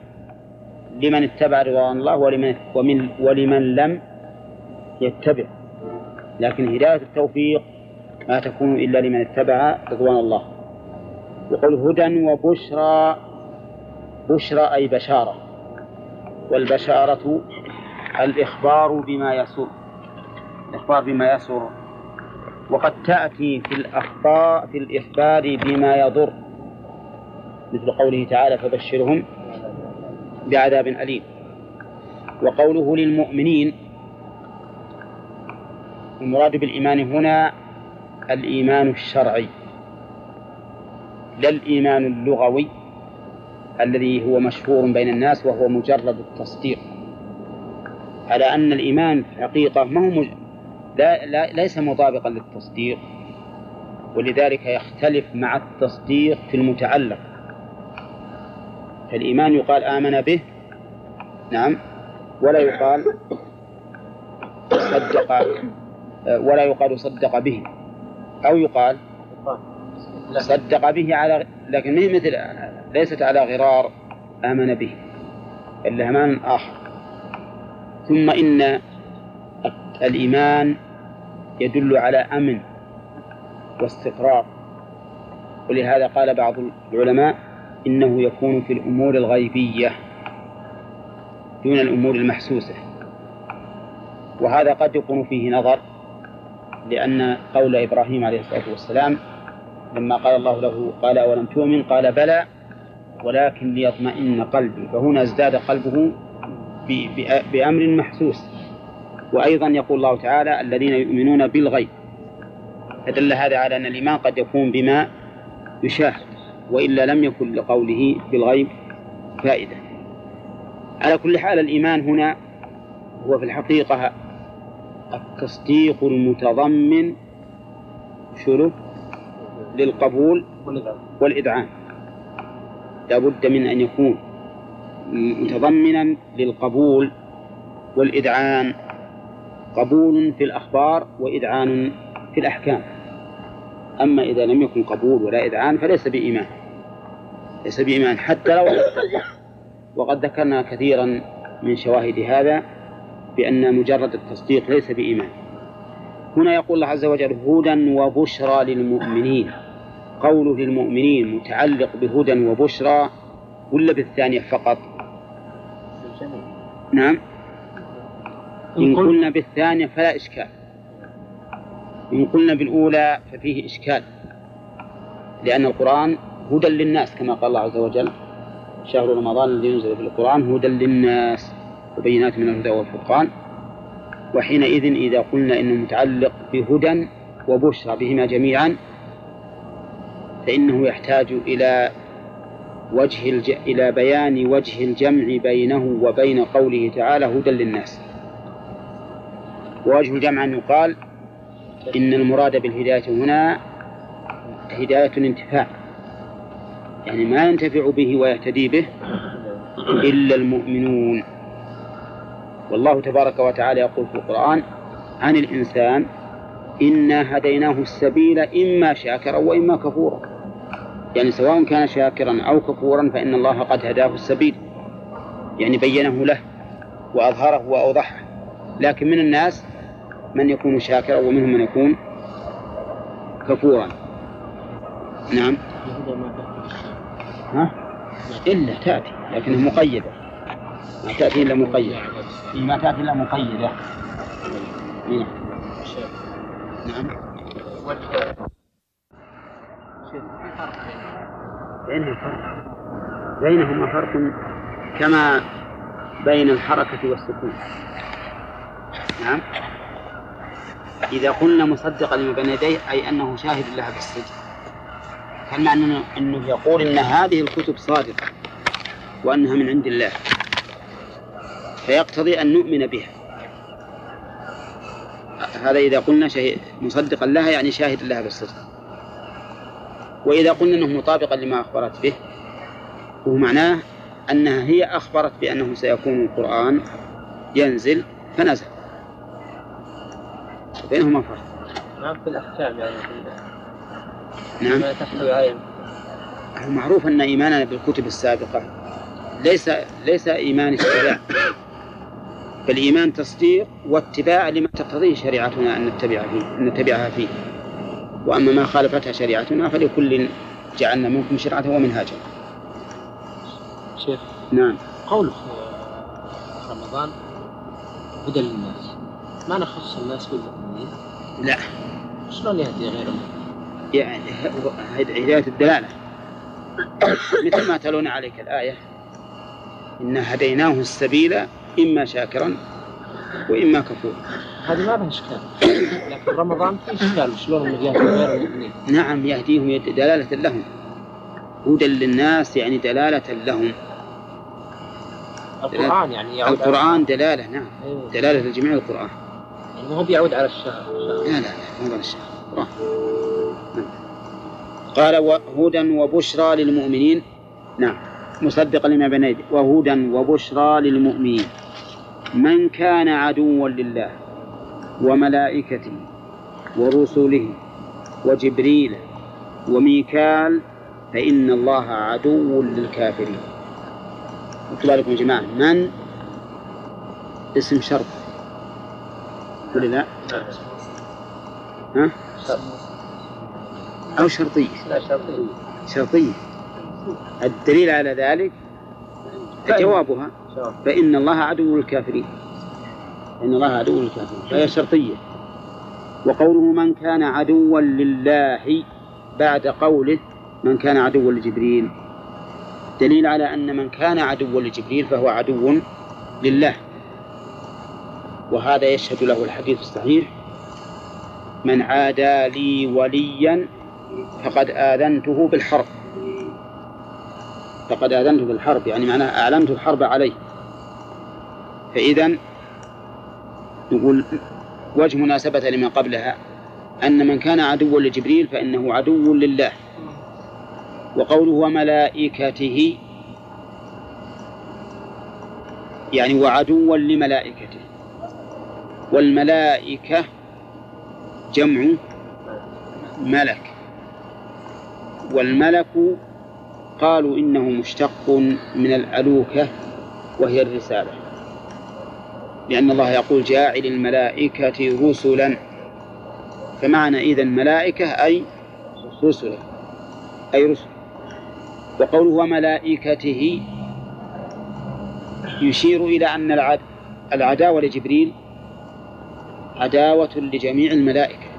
لمن اتبع رضوان الله ولمن, ومن ولمن لم يتبع. لكن هداية التوفيق ما تكون إلا لمن اتبع رضوان الله. وقل هدى وبشرى بشرى أي بشارة والبشارة الإخبار بما يسر. الإخبار بما يسر. وقد تأتي في الأخبار في الإخبار بما يضر. مثل قوله تعالى فبشرهم بعذاب أليم. وقوله للمؤمنين المراد بالإيمان هنا الإيمان الشرعي لا الإيمان اللغوي الذي هو مشهور بين الناس وهو مجرد التصديق. على أن الإيمان في الحقيقة ما هو مج... لا, لا ليس مطابقا للتصديق ولذلك يختلف مع التصديق في المتعلق. فالإيمان يقال آمن به نعم ولا يقال صدق ولا يقال صدق به أو يقال صدق به على لكن مثل ليست على غرار آمن به. إلا أمان آخر. ثم إن الإيمان يدل على أمن واستقرار. ولهذا قال بعض العلماء إنه يكون في الأمور الغيبية دون الأمور المحسوسة. وهذا قد يكون فيه نظر لأن قول إبراهيم عليه الصلاة والسلام لما قال الله له قال أولم تؤمن؟ قال بلى ولكن ليطمئن قلبي. فهنا ازداد قلبه بأمر محسوس. وأيضا يقول الله تعالى الذين يؤمنون بالغيب. فدل هذا على أن الإيمان قد يكون بما يشاهد وإلا لم يكن لقوله بالغيب فائدة. على كل حال الإيمان هنا هو في الحقيقة التصديق المتضمن شنو للقبول والإذعان لا بد من أن يكون متضمنا للقبول والإذعان. قبول في الأخبار وإذعان في الأحكام. أما إذا لم يكن قبول ولا إذعان فليس بإيمان. ليس بإيمان. حتى لو وقد ذكرنا كثيرا من شواهد هذا بأن مجرد التصديق ليس بإيمان. هنا يقول الله عز وجل هدى وبشرى للمؤمنين. قوله للمؤمنين متعلق بهدى وبشرى ولا بالثانية فقط؟ نعم. إن قلنا بالثانية فلا إشكال. إن قلنا بالأولى ففيه إشكال. لأن القرآن هدى للناس كما قال الله عز وجل شهر رمضان الذي ينزل في القرآن هدى للناس وبينات من الهدى والفرقان. وحينئذ إذا قلنا إنه متعلق بهدى وبشرى بهما جميعا فإنه يحتاج إلى وجه الج... إلى بيان وجه الجمع بينه وبين قوله تعالى هدى للناس. ووجه الجمع أن يقال إن المراد بالهداية هنا هداية الانتفاع يعني ما ينتفع به ويهتدي به إلا المؤمنون. والله تبارك وتعالى يقول في القرآن عن الإنسان إنا هديناه السبيل إما شاكرا وإما كفورا. يعني سواء كان شاكرا أو كفورا فإن الله قد هداه السبيل. يعني بينه له وأظهره وأوضحه. لكن من الناس من يكون شاكرا ومنهم من يكون كفورا. نعم. ها؟ إلا تأتي لكنها مقيدة. ما تأتي إلا مقيدة. ما تأتي إلا مقيدة. نعم. نعم بينهم فرق. بينهما فرق كما بين الحركة والسكون. نعم. إذا قلنا مصدقا لما بين يديه أي أنه شاهد لها بالسجن. فالمعنى أنه, أنه يقول أن هذه الكتب صادقة وأنها من عند الله. فيقتضي أن نؤمن بها. هذا إذا قلنا شهيد مصدقا لها يعني شاهد لها بالصدق وإذا قلنا أنه مطابقا لما أخبرت به وهو معناه أنها هي أخبرت بأنه سيكون القرآن ينزل فنزل. بينهما فرق. نعم في الأحكام يعني. في نعم. ما تحتوي عليه هو معروف أن إيماننا بالكتب السابقة ليس ليس إيمان اتباع بل إيمان تصديق واتباع لما تقتضيه شريعتنا أن نتبع فيه أن نتبعها فيه. وأما ما خالفتها شريعتنا فلكل جعلنا منكم شرعة ومنهاجا. شيخ نعم. قوله في رمضان هدى للناس ما نخص الناس بالمؤمنين؟ لا. شلون يهدي غيرهم؟ يعني هداية الدلالة. مثل ما تلون عليك الآية إنا هديناه السبيل إما شاكرا وإما كفورا. هذه ما لها إشكال. لكن رمضان في إشكال شلون يهدي غير المؤمنين. نعم يهديهم يد- دلالة لهم. هدى للناس يعني دلالة لهم. القرآن يعني يعود على- القرآن دلالة نعم. إيه. دلالة لجميع القرآن. يعني ما هو بيعود على الشهر. لا لا لا مو الشهر. القرآن نعم. قال وهدى وبشرى للمؤمنين. نعم. مصدقا لما بين يديه وهدى وبشرى للمؤمنين. من كان عدوا لله. وملائكته ورسله وجبريل وميكال فإن الله عدو للكافرين. اكتبوا لكم يا جماعة من؟ اسم شرط. ولا لا؟ ها؟ أو شرطية لا شرطية الدليل على ذلك؟ جوابها. فإن الله عدو للكافرين. فإن الله عدو للكافرين فهي شرطية. وقوله من كان عدوا لله بعد قوله من كان عدوا لجبريل دليل على أن من كان عدوا لجبريل فهو عدو لله. وهذا يشهد له الحديث الصحيح من عادى لي وليا فقد آذنته بالحرب. فقد آذنته بالحرب يعني معناه أعلنت الحرب عليه. فإذا نقول وجه مناسبة لما قبلها أن من كان عدوا لجبريل فإنه عدو لله. وقوله وملائكته يعني وعدوا لملائكته. والملائكة جمع ملك. والملك قالوا إنه مشتق من الألوكة وهي الرسالة. لأن الله يقول جاعل الملائكة رسلا. فمعنى إذن ملائكة أي رسلا. أي رسل وقوله وملائكته يشير إلى أن العد العداوة لجبريل عداوة لجميع الملائكة.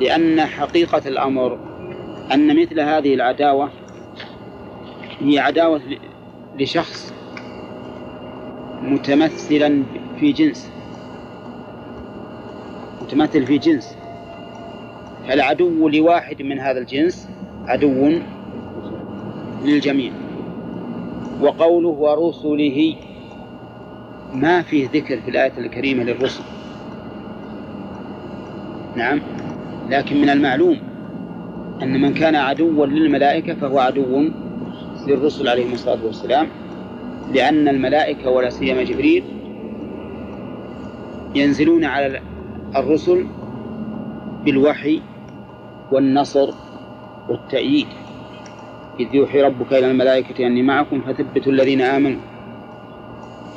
لأن حقيقة الأمر أن مثل هذه العداوة هي عداوة لشخص متمثلا في جنس. متمثل في جنس. فالعدو لواحد من هذا الجنس عدو للجميع. وقوله ورسله ما فيه ذكر في الآية الكريمة للرسل. نعم. لكن من المعلوم أن من كان عدوا للملائكة فهو عدو للرسل عليهم الصلاة والسلام. لأن الملائكة ولا سيما جبريل ينزلون على الرسل بالوحي والنصر والتأييد. إذ يوحي ربك إلى الملائكة أني معكم فثبتوا الذين آمنوا.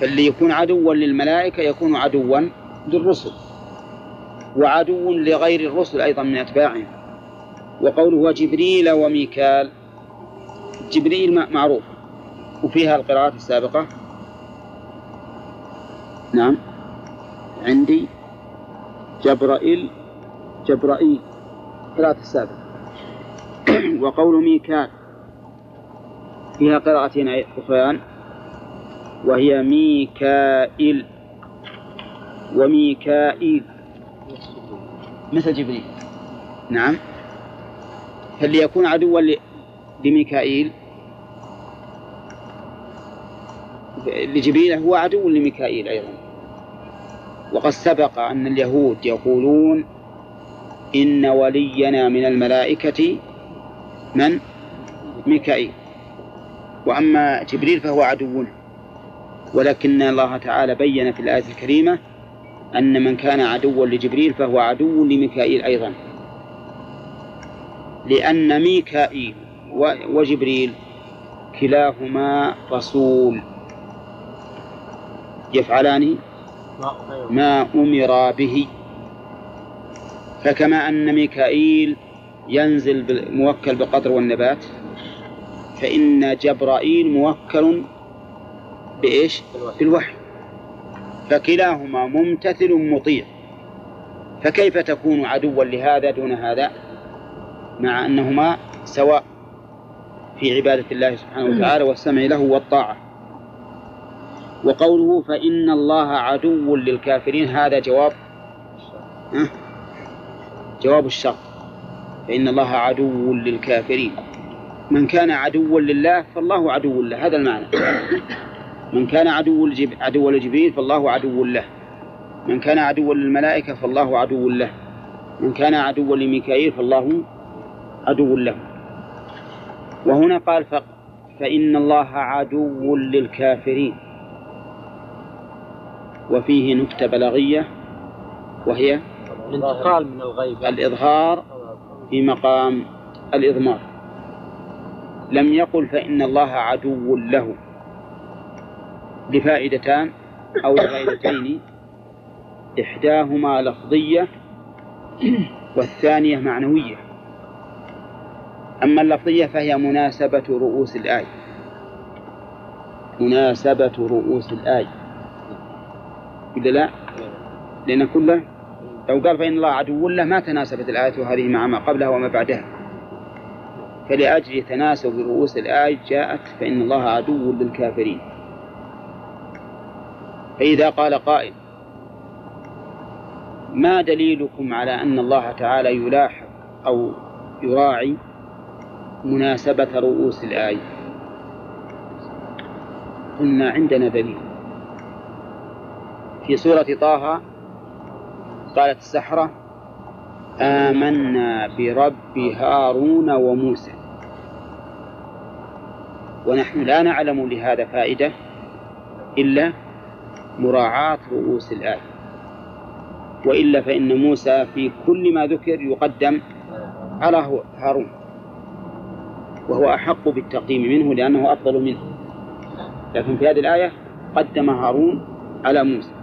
فاللي يكون عدوا للملائكة يكون عدوا للرسل وعدو لغير الرسل أيضا من أتباعهم. وقوله وجبريل وميكال جبريل معروف. وفيها القراءات السابقة؟ نعم. عندي جبرائيل جبرائيل قراءة السابقة. وقول ميكال. فيها قراءتين أخريان وهي ميكائيل. وميكائيل. مثل جبريل. نعم. فليكون عدوا لميكائيل؟ لجبريل هو عدو لميكائيل أيضا. وقد سبق أن اليهود يقولون إن ولينا من الملائكة من؟ ميكائيل. وأما جبريل فهو عدونا ولكن الله تعالى بين في الآية الكريمة أن من كان عدوا لجبريل فهو عدو لميكائيل أيضا. لأن ميكائيل وجبريل كلاهما رسول. يفعلان ما أمر به. فكما أن ميكائيل ينزل موكل بالقطر والنبات فإن جبرائيل موكل بإيش؟ بالوحي. فكلاهما ممتثل مطيع. فكيف تكون عدوا لهذا دون هذا؟ مع أنهما سواء في عبادة الله سبحانه وتعالى والسمع له والطاعة. وقوله فإن الله عدو للكافرين هذا جواب جواب الشرط. فإن الله عدو للكافرين. من كان عدوا لله فالله عدو له هذا المعنى. من كان عدو عدو لجبريل فالله عدو له. من كان عدوا للملائكة فالله عدو له. من كان عدوا لميكائيل فالله عدو له. وهنا قال فإن الله عدو للكافرين. وفيه نكتة بلاغية وهي الانتقال من الغيب. الإظهار في مقام الإضمار. لم يقل فإن الله عدو له. لفائدتان أو لفائدتين. إحداهما لفظية والثانية معنوية. أما اللفظية فهي مناسبة رؤوس الآية مناسبة رؤوس الآية إذا لا؟ لأن كله لو قال فإن الله عدو له ما تناسبت الآية هذه مع ما قبلها وما بعدها. فلأجل تناسب رؤوس الآية جاءت فإن الله عدو للكافرين. فإذا قال قائل ما دليلكم على أن الله تعالى يلاحظ أو يراعي مناسبة رؤوس الآية؟ قلنا عندنا دليل. في سورة طه قالت السحرة آمنا برب هارون وموسى. ونحن لا نعلم لهذا فائدة إلا مراعاة رؤوس الآية وإلا فإن موسى في كل ما ذكر يقدم على هارون وهو أحق بالتقديم منه لأنه أفضل منه. لكن في هذه الآية قدم هارون على موسى.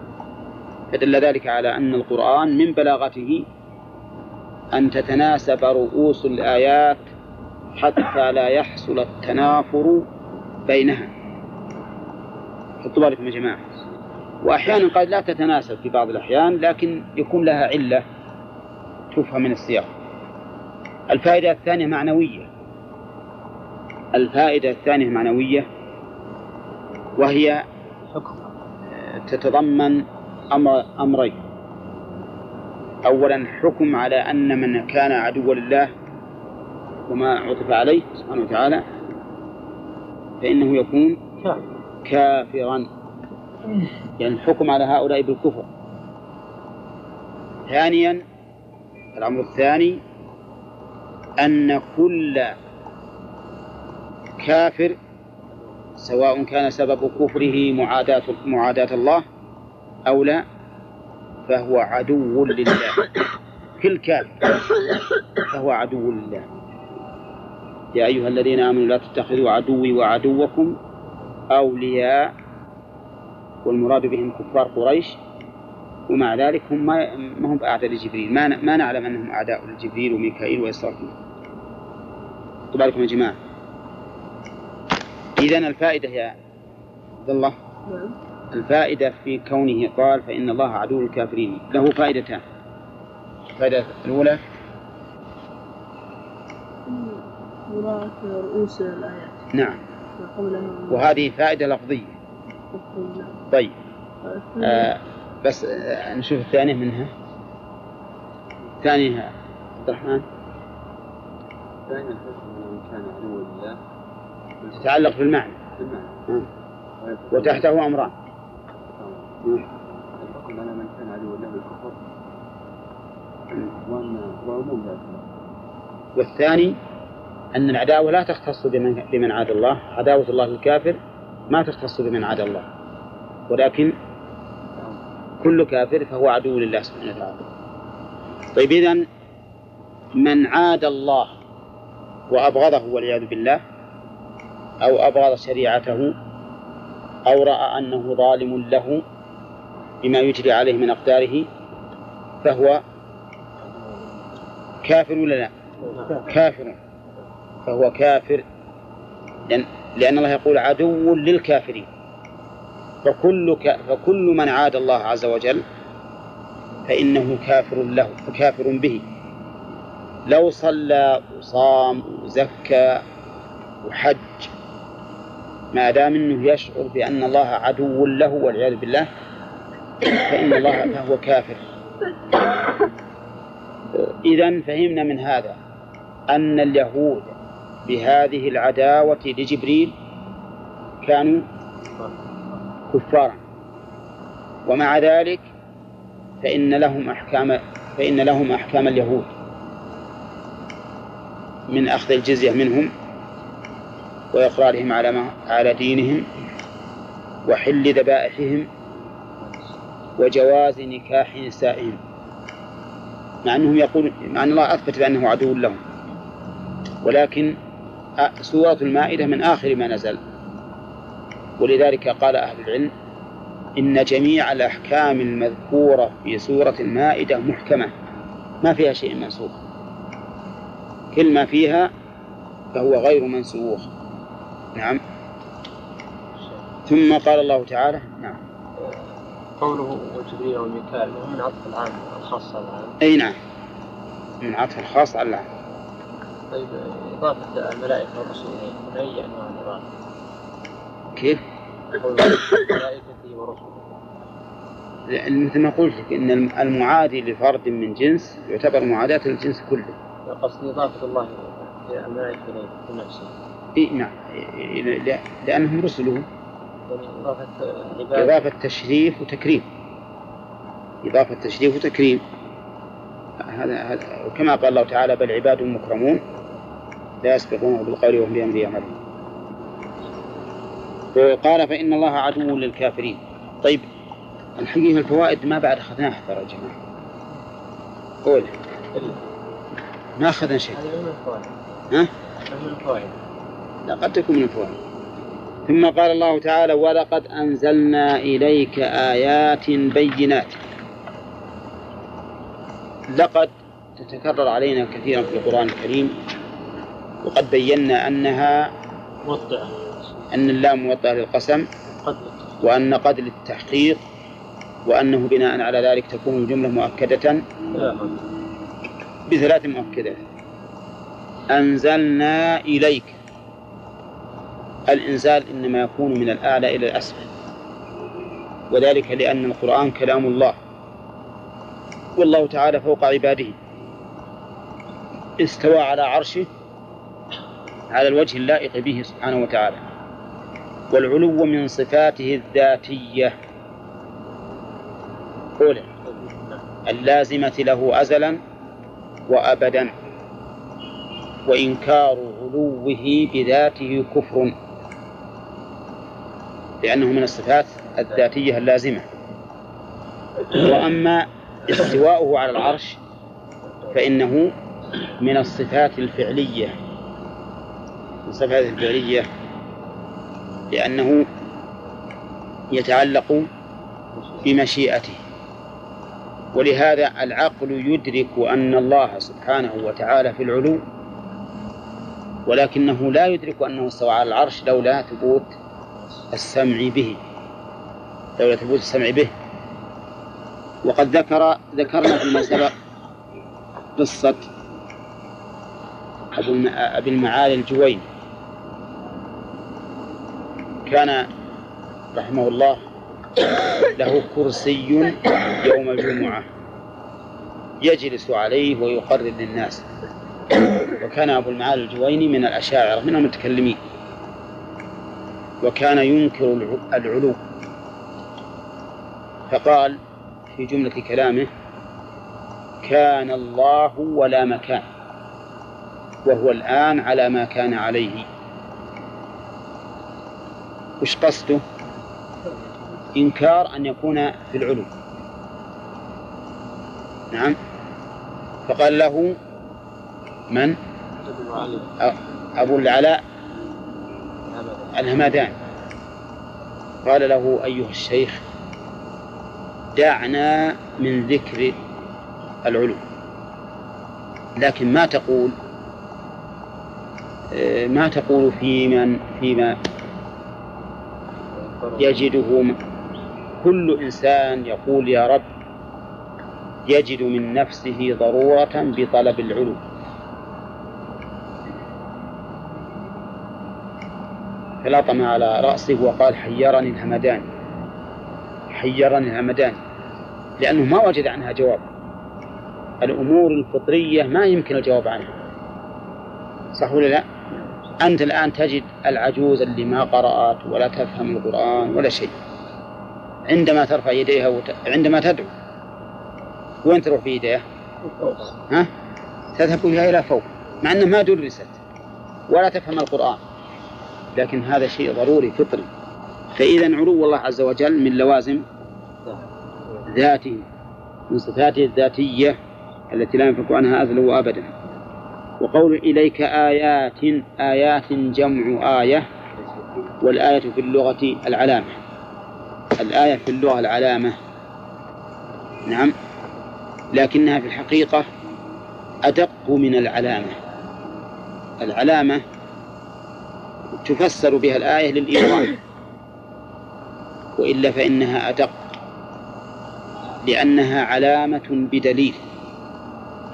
فدل ذلك على أن القرآن من بلاغته أن تتناسب رؤوس الآيات حتى لا يحصل التنافر بينها. حطوا بالكم يا جماعة. وأحيانا قد لا تتناسب في بعض الأحيان لكن يكون لها علة تفهم من السياق. الفائدة الثانية معنوية. الفائدة الثانية معنوية وهي تتضمن أمر أمرين. أولا حكم على أن من كان عدوا لله وما عطف عليه سبحانه وتعالى فإنه يكون كافرا. يعني الحكم على هؤلاء بالكفر. ثانيا الأمر الثاني أن كل كافر سواء كان سبب كفره معاداة معاداة الله أو لا فهو عدو لله. كل كافر فهو عدو لله. يا أيها الذين آمنوا لا تتخذوا عدوي وعدوكم أولياء والمراد بهم كفار قريش. ومع ذلك هم ما هم بأعداء لجبريل. ما ما نعلم أنهم أعداء لجبريل وميكائيل وإسرافيل بالكم يا جماعة. إذا الفائدة يا عبد الله. نعم. الفائدة في كونه قال فإن الله عدو الكافرين. له فائدتان. الفائدة الأولى؟ رؤوس الآيات. نعم. وهذه فائدة لفظية. نعم. طيب آه بس آه نشوف الثانية منها. الثانية عبد الرحمن. من كان عدوا لله. تتعلق بالمعنى. بالمعنى. آه. وتحته أمران. الحكم على من كان عدوا له بالكفر وأن وعموم ذلك. والثاني أن العداوة لا تختص بمن, بمن عاد الله. عداوة الله للكافر ما تختص بمن عاد الله. ولكن كل كافر فهو عدو لله سبحانه وتعالى. طيب إذن من عاد الله وأبغضه والعياذ بالله أو أبغض شريعته أو رأى أنه ظالم له بما يجري عليه من أقداره فهو كافر ولا لا؟ كافر. فهو كافر. لأن, لأن الله يقول عدو للكافرين. فكل ك... فكل من عاد الله عز وجل فإنه كافر له كافر به. لو صلى وصام وزكى وحج ما دام إنه يشعر بأن الله عدو له والعياذ بالله فإن الله فهو كافر. اذا فهمنا من هذا أن اليهود بهذه العداوة لجبريل كانوا كفارا. ومع ذلك فإن لهم أحكام فإن لهم أحكام اليهود. من أخذ الجزية منهم وإقرارهم على ما على دينهم وحل ذبائحهم وجواز نكاح نسائهم مع أنهم يقول مع أن الله أثبت بأنه عدو لهم. ولكن سورة المائدة من آخر ما نزل. ولذلك قال أهل العلم إن جميع الأحكام المذكورة في سورة المائدة محكمة. ما فيها شيء منسوخ. كل ما فيها فهو غير منسوخ. نعم. ثم قال الله تعالى نعم. قوله وجبريل وميكائيل من عطف العام الخاص على العام أي نعم. من عطف الخاص على العام طيب إضافة الملائكة والرسل من أي أنواع الإضافة؟ كيف؟ قوله ملائكته ورسله. لأن مثل ما قلت لك إن المعادي لفرد من جنس يعتبر معاداة للجنس كله. قصد إضافة الله الملائكة إليه بنفسه إيه نعم لأنهم رسله إضافة تشريف وتكريم. إضافة تشريف وتكريم. هذا هذا وكما قال الله تعالى بل عباد مكرمون لا يسبقونه بالقول وهم بأمره يعملون. وقال فإن الله عدو للكافرين. طيب الحقيقة الفوائد ما بعد أخذناها ترى يا جماعة. قول. ما أخذنا شيء؟ هذا من الفوائد. ها؟ من الفوائد. لا قد تكون من الفوائد. ثم قال الله تعالى ولقد أنزلنا إليك آيات بينات. لقد تتكرر علينا كثيرا في القرآن الكريم وقد بينا أنها موضع أن اللام موطأة للقسم وأن قد للتحقيق وأنه بناء على ذلك تكون الجملة مؤكدة. لا بثلاث مؤكدات. أنزلنا إليك. الإنزال إنما يكون من الأعلى إلى الأسفل. وذلك لأن القرآن كلام الله. والله تعالى فوق عباده. استوى على عرشه على الوجه اللائق به سبحانه وتعالى. والعلو من صفاته الذاتية. أولى اللازمة له أزلا وأبدا. وإنكار علوه بذاته كفر. لأنه من الصفات الذاتية اللازمة. وأما استواؤه على العرش فإنه من الصفات الفعلية. من الصفات الفعلية لأنه يتعلق بمشيئته. ولهذا العقل يدرك أن الله سبحانه وتعالى في العلو ولكنه لا يدرك أنه استوى على العرش لولا ثبوت السمع به. لولا ثبوت السمع به. وقد ذكر ذكرنا فيما سبق قصة أبي المعالي الجويني. كان رحمه الله له كرسي يوم الجمعة يجلس عليه ويقرر للناس. وكان أبو المعالي الجويني من الأشاعرة من المتكلمين. وكان ينكر الع- العلو. فقال في جملة كلامه كان الله ولا مكان وهو الآن على ما كان عليه. وش قصده؟ إنكار أن يكون في العلو. نعم. فقال له من؟ أبو العلاء. الهمداني قال له أيها الشيخ دعنا من ذكر العلو. لكن ما تقول آه، ما تقول في من فيما يجده كل إنسان يقول يا رب يجد من نفسه ضرورة بطلب العلو. فلطم على رأسه وقال حيرني الهمدان. حيرني الهمدان. لأنه ما وجد عنها جواب. الأمور الفطرية ما يمكن الجواب عنها. صح ولا لا؟ أنت الآن تجد العجوز اللي ما قرأت ولا تفهم القرآن ولا شيء. عندما ترفع يديها وت... عندما تدعو. وين تروح في يديها؟ ها؟ تذهب بها إلى فوق. مع أنها ما درست ولا تفهم القرآن. لكن هذا شيء ضروري فطري. فإذا علو الله عز وجل من لوازم ذاته من صفاته الذاتية التي لا ينفك عنها أزل وأبدا. وقول إليك آيات آيات جمع آية والآية في اللغة العلامة. الآية في اللغة العلامة. نعم. لكنها في الحقيقة أدق من العلامة. العلامة تفسر بها الآية للإيضاح وإلا فإنها أدق لأنها علامة بدليل.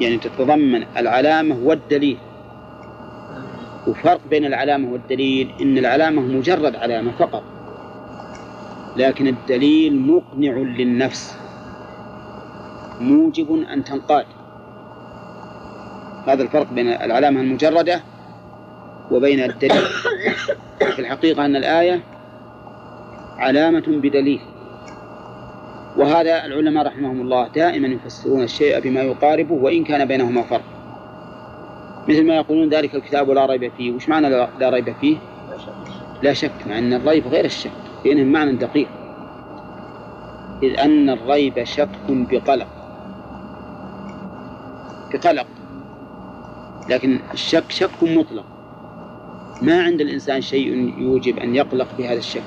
يعني تتضمن العلامة والدليل. وفرق بين العلامة والدليل إن العلامة مجرد علامة فقط لكن الدليل مقنع للنفس موجب أن تنقاد. هذا الفرق بين العلامة المجردة وبين الدليل. في الحقيقة أن الآية علامة بدليل. وهذا العلماء رحمهم الله دائما يفسرون الشيء بما يقاربه وإن كان بينهما فرق. مثل ما يقولون ذلك الكتاب لا ريب فيه. وش معنى لا ريب فيه؟ لا شك. مع أن الريب غير الشك. بينهم معنى دقيق. إذ أن الريب شك بقلق. بقلق. لكن الشك شك مطلق. ما عند الإنسان شيء يوجب أن يقلق بهذا الشك.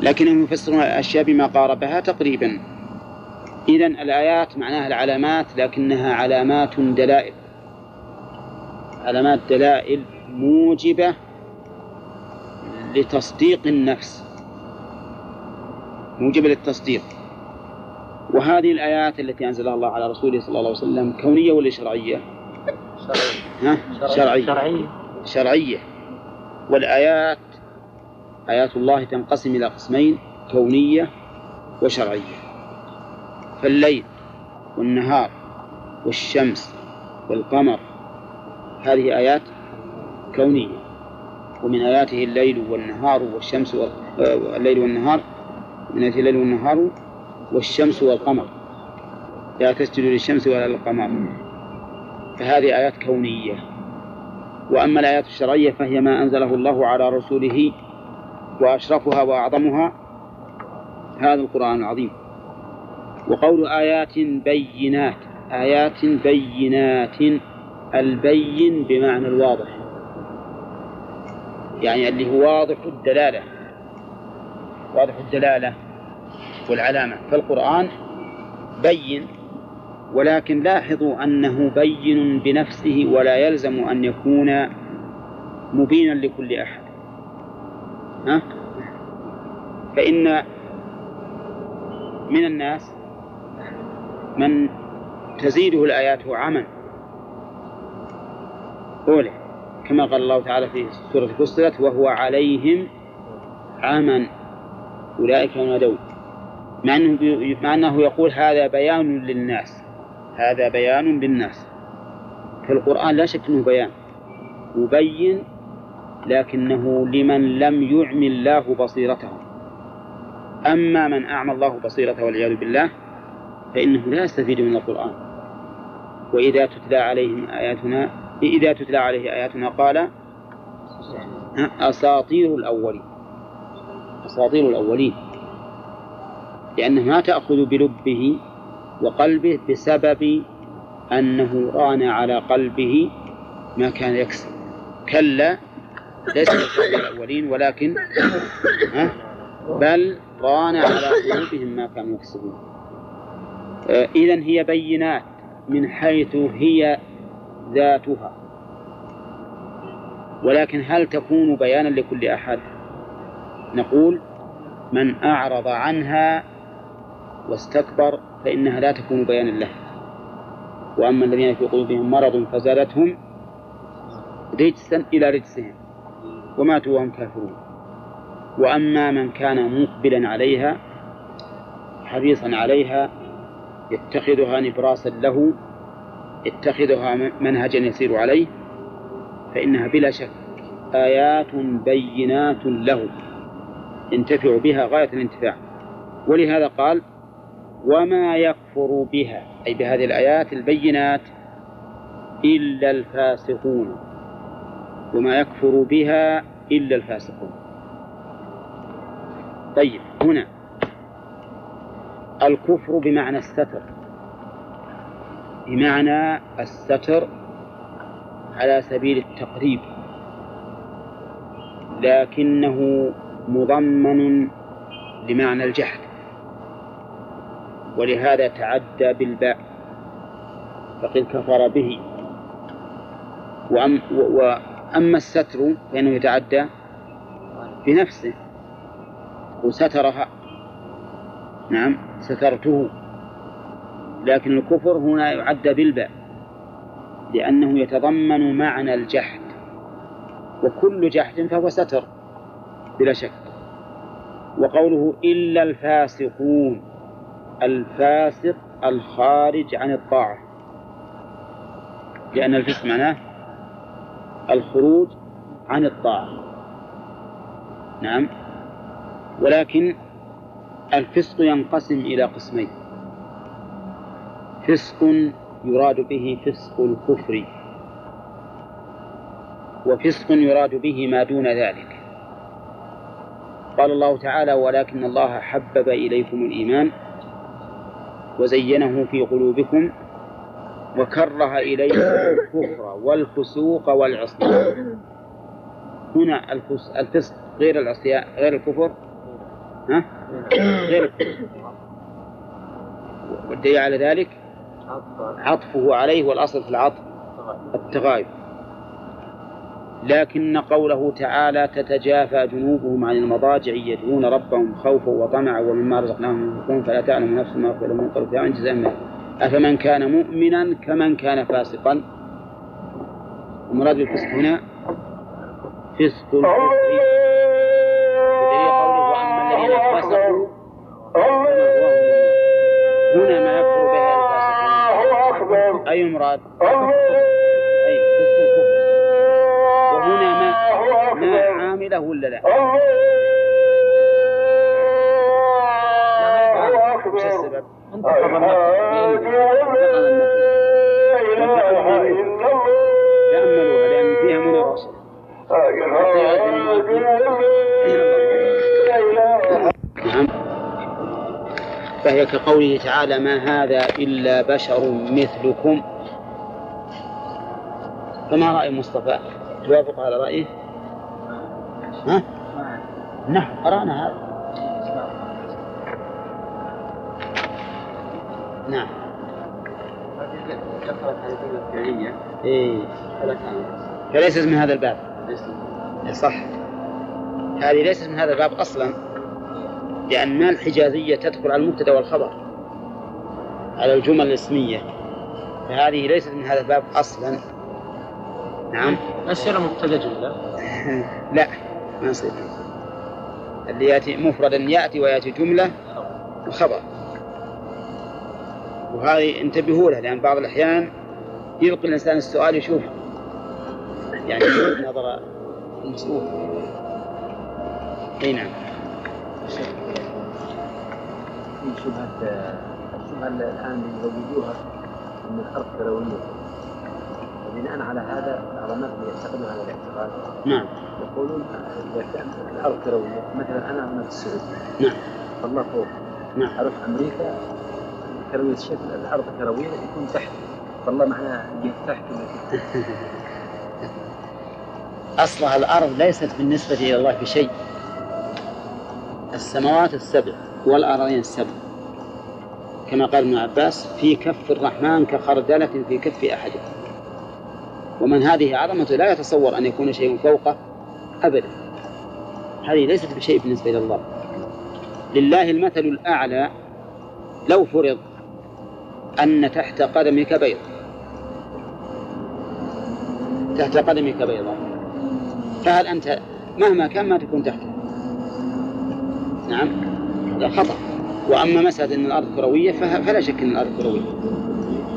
لكنهم يفسرون الأشياء بما قاربها تقريبا. إذا الآيات معناها العلامات لكنها علامات دلائل. علامات دلائل موجبة لتصديق النفس. موجبة للتصديق. وهذه الآيات التي أنزلها الله على رسوله صلى الله عليه وسلم كونية ولا شرعية؟ شرعية. ها؟ شرعية. شرعية. شرعية. والآيات آيات الله تنقسم إلى قسمين كونية وشرعية. فالليل والنهار والشمس والقمر هذه آيات كونية. ومن آياته الليل والنهار والشمس والليل والنهار من آياته الليل والنهار والشمس والقمر. لا تسجدوا للشمس ولا للقمر. فهذه آيات كونية. وأما الآيات الشرعية فهي ما أنزله الله على رسوله وأشرفها وأعظمها هذا القرآن العظيم. وقول آيات بينات آيات بينات البين بمعنى الواضح. يعني اللي هو واضح الدلالة واضح الدلالة والعلامة. فالقرآن بين ولكن لاحظوا أنه بين بنفسه ولا يلزم أن يكون مبينا لكل أحد. ها؟ فإن من الناس من تزيده الآيات عمى أولى كما قال الله تعالى في سورة فصلت وهو عليهم عمى أولئك ينادون. مع أنه, مع أنه يقول هذا بيان للناس. هذا بيان للناس فالقرآن لا شك أنه بيان. يبين لكنه لمن لم يعم الله بصيرته. أما من أعمى الله بصيرته والعياذ بالله فإنه لا يستفيد من القرآن. وإذا تتلى عليهم آياتنا إذا تتلى عليه آياتنا قال أساطير الأولين. أساطير الأولين. لأنه ما تأخذ بلبه وقلبه بسبب أنه ران على قلبه ما كان يكسب. كلا ليس الأولين ولكن بل ران على قلوبهم ما كانوا يكسبون. آه، إذا هي بينات من حيث هي ذاتها. ولكن هل تكون بيانا لكل أحد؟ نقول من أعرض عنها واستكبر فإنها لا تكون بيانا له. وأما الذين في قلوبهم مرض فزادتهم رجسا إلى رجسهم وماتوا وهم كافرون. وأما من كان مقبلا عليها حريصا عليها يتخذها نبراسا له يتخذها منهجا يسير عليه فإنها بلا شك آيات بينات له. ينتفع بها غاية الانتفاع. ولهذا قال وما يكفر بها. أي بهذه الآيات البينات إلا الفاسقون. وما يكفر بها إلا الفاسقون. طيب هنا. الكفر بمعنى الستر. بمعنى الستر على سبيل التقريب. لكنه مضمن لمعنى الجحد. ولهذا تعدى بالباء فقد كفر به. وأم وأما الستر فإنه يتعدى بنفسه. وسترها نعم سترته. لكن الكفر هنا يعد بالباء لأنه يتضمن معنى الجحد. وكل جحد فهو ستر بلا شك. وقوله إلا الفاسقون. الفاسق الخارج عن الطاعة. لأن الفسق معناه الخروج عن الطاعة. نعم. ولكن الفسق ينقسم إلى قسمين. فسق يراد به فسق الكفر وفسق يراد به ما دون ذلك. قال الله تعالى ولكن الله حبب إليكم الإيمان وزينه في قلوبكم وكره إليكم الكفر والفسوق والعصيان. هنا الفس- الفسق غير العصيان غير الكفر؟ ها؟ غير الكفر. والدليل على ذلك؟ عطفه. عليه والأصل في العطف التغاير لكن قوله تعالى تتجافى جنوبهم عن المضاجع يدعون ربهم خوفا وطمعا ومما رزقناهم ينفقون فلا تعلم نفس ما لهم من قرة أعين جزاء أفمن كان مؤمنا كمن كان فاسقا؟ المراد بالفسق هنا فسق. الكفر بدليل قوله وأما الذين فسقوا فمأواهم النار. هنا ما يكفر بها الفاسقون. أي المراد؟ عامله ولا لا؟ وش السبب؟ تأملوها لأن فيها مناقشة حتى يأذن المؤذن. نعم فهي كقوله تعالى ما هذا إلا بشر مثلكم فما رأي مصطفى؟ توافق على رأيه؟ ها؟ نعم. قرأنا هذا. نعم. دخلت على الجملة الفعلية إيه. هذا فليست من هذا الباب. إيه صح. هذه ليست من هذا الباب أصلا لأن الحجازية تدخل على المبتدأ والخبر على الجمل الاسمية. فهذه ليست من هذا الباب أصلا. نعم. أسئلة مبتدأ جملة. لا. ما يصير اللي يأتي مفردا يأتي ويأتي جملة وخبر وهذه انتبهوا لها لأن بعض الأحيان يلقي الإنسان السؤال يشوف يعني يشوف نظر المسؤول. أي نعم. في شبهة الشبهة اللي الآن يزوجوها من الأرض كروية. وبناء على هذا بعض الناس يعتقدون هذا الاعتقاد نعم. يقولون إذا كان الأرض كروية مثلا أنا من السعودية. نعم. فالله فوق. نعم. أروح أمريكا كروية الشكل الأرض كروية يكون تحت. فالله معناه جهة تحت؟ أصلها الأرض ليست بالنسبة إلى الله بشيء السماوات السبع والأراضين السبع. كما قال ابن عباس في كف الرحمن كخردلة في كف أحدكم ومن هذه عظمته لا يتصور أن يكون شيء فوقه أبدا. هذه ليست بشيء بالنسبة إلى الله. لله المثل الأعلى لو فرض أن تحت قدمك بيض. تحت قدمك بيضاء فهل أنت مهما كان ما تكون تحته. نعم. لا خطأ. وأما مسألة أن الأرض كروية فلا شك أن الأرض كروية.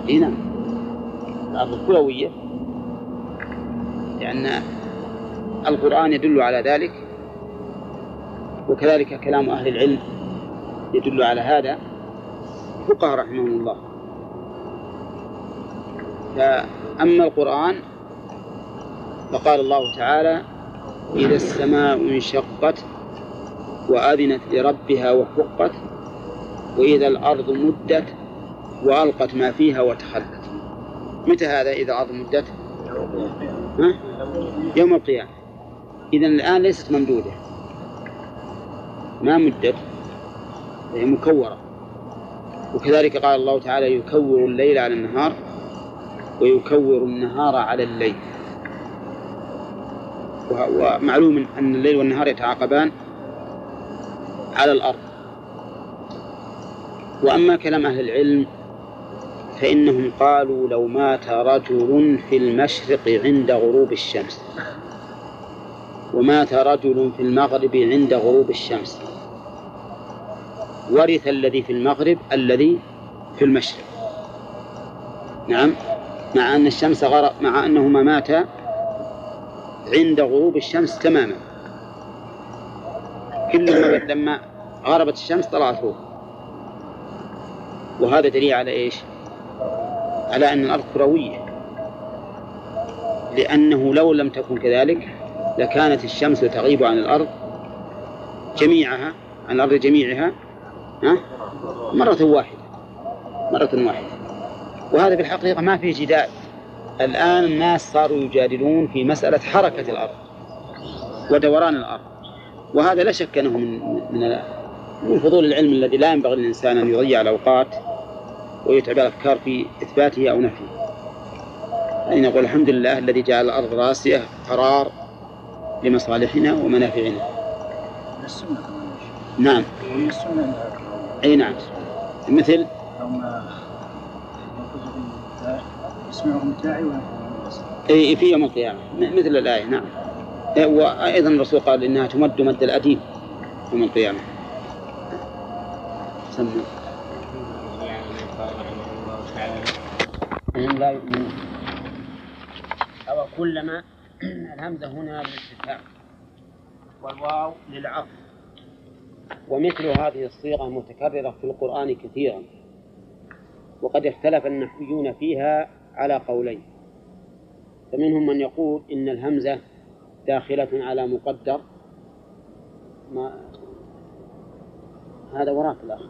إي نعم. الأرض كروية. لأن القرآن يدل على ذلك وكذلك كلام أهل العلم يدل على هذا فقهاء رحمهم الله. فأما القرآن فقال الله تعالى إذا السماء انشقت وأذنت لربها وحقت وإذا الأرض مدت وألقت ما فيها وتخلت. متى هذا إذا الأرض مدت؟ ها؟ يوم القيامة. إذا الآن ليست ممدودة. ما مدت هي مكورة. وكذلك قال الله تعالى يكور الليل على النهار ويكور النهار على الليل. ومعلوم أن الليل والنهار يتعاقبان على الأرض. وأما كلام أهل العلم فإنهم قالوا لو مات رجل في المشرق عند غروب الشمس. ومات رجل في المغرب عند غروب الشمس. ورث الذي في المغرب الذي في المشرق. نعم مع أن الشمس غرب مع أنهما ماتا عند غروب الشمس تماما. كلما لما غربت الشمس طلعت فوق وهذا دليل على إيش؟ على أن الأرض كروية. لأنه لو لم تكن كذلك لكانت الشمس تغيب عن الأرض جميعها عن الأرض جميعها ها؟ مرة واحدة مرة واحدة. وهذا في الحقيقة ما فيه جدال. الآن الناس صاروا يجادلون في مسألة حركة الأرض ودوران الأرض. وهذا لا شك أنه من من من فضول العلم الذي لا ينبغي للإنسان أن يضيع الأوقات ويتعب الأفكار في إثباته أو نفيه. أي نقول الحمد لله الذي جعل الأرض راسية قرار لمصالحنا ومنافعنا. من السنة نعم. السنة أي نعم. مثل؟ يوم ينقذهم الداعي يسمعهم الداعي أي في يوم القيامة. م- مثل الآية نعم. وأيضا الرسول قال إنها تمد مد الأديم يوم القيامة. سمع هم لا يؤمنون. أو كلما الهمزة هنا للاستفهام والواو للعطف. ومثل هذه الصيغة متكررة في القرآن كثيرا. وقد اختلف النحويون فيها على قولين. فمنهم من يقول إن الهمزة داخلة على مقدر. ما هذا وراك الأخ.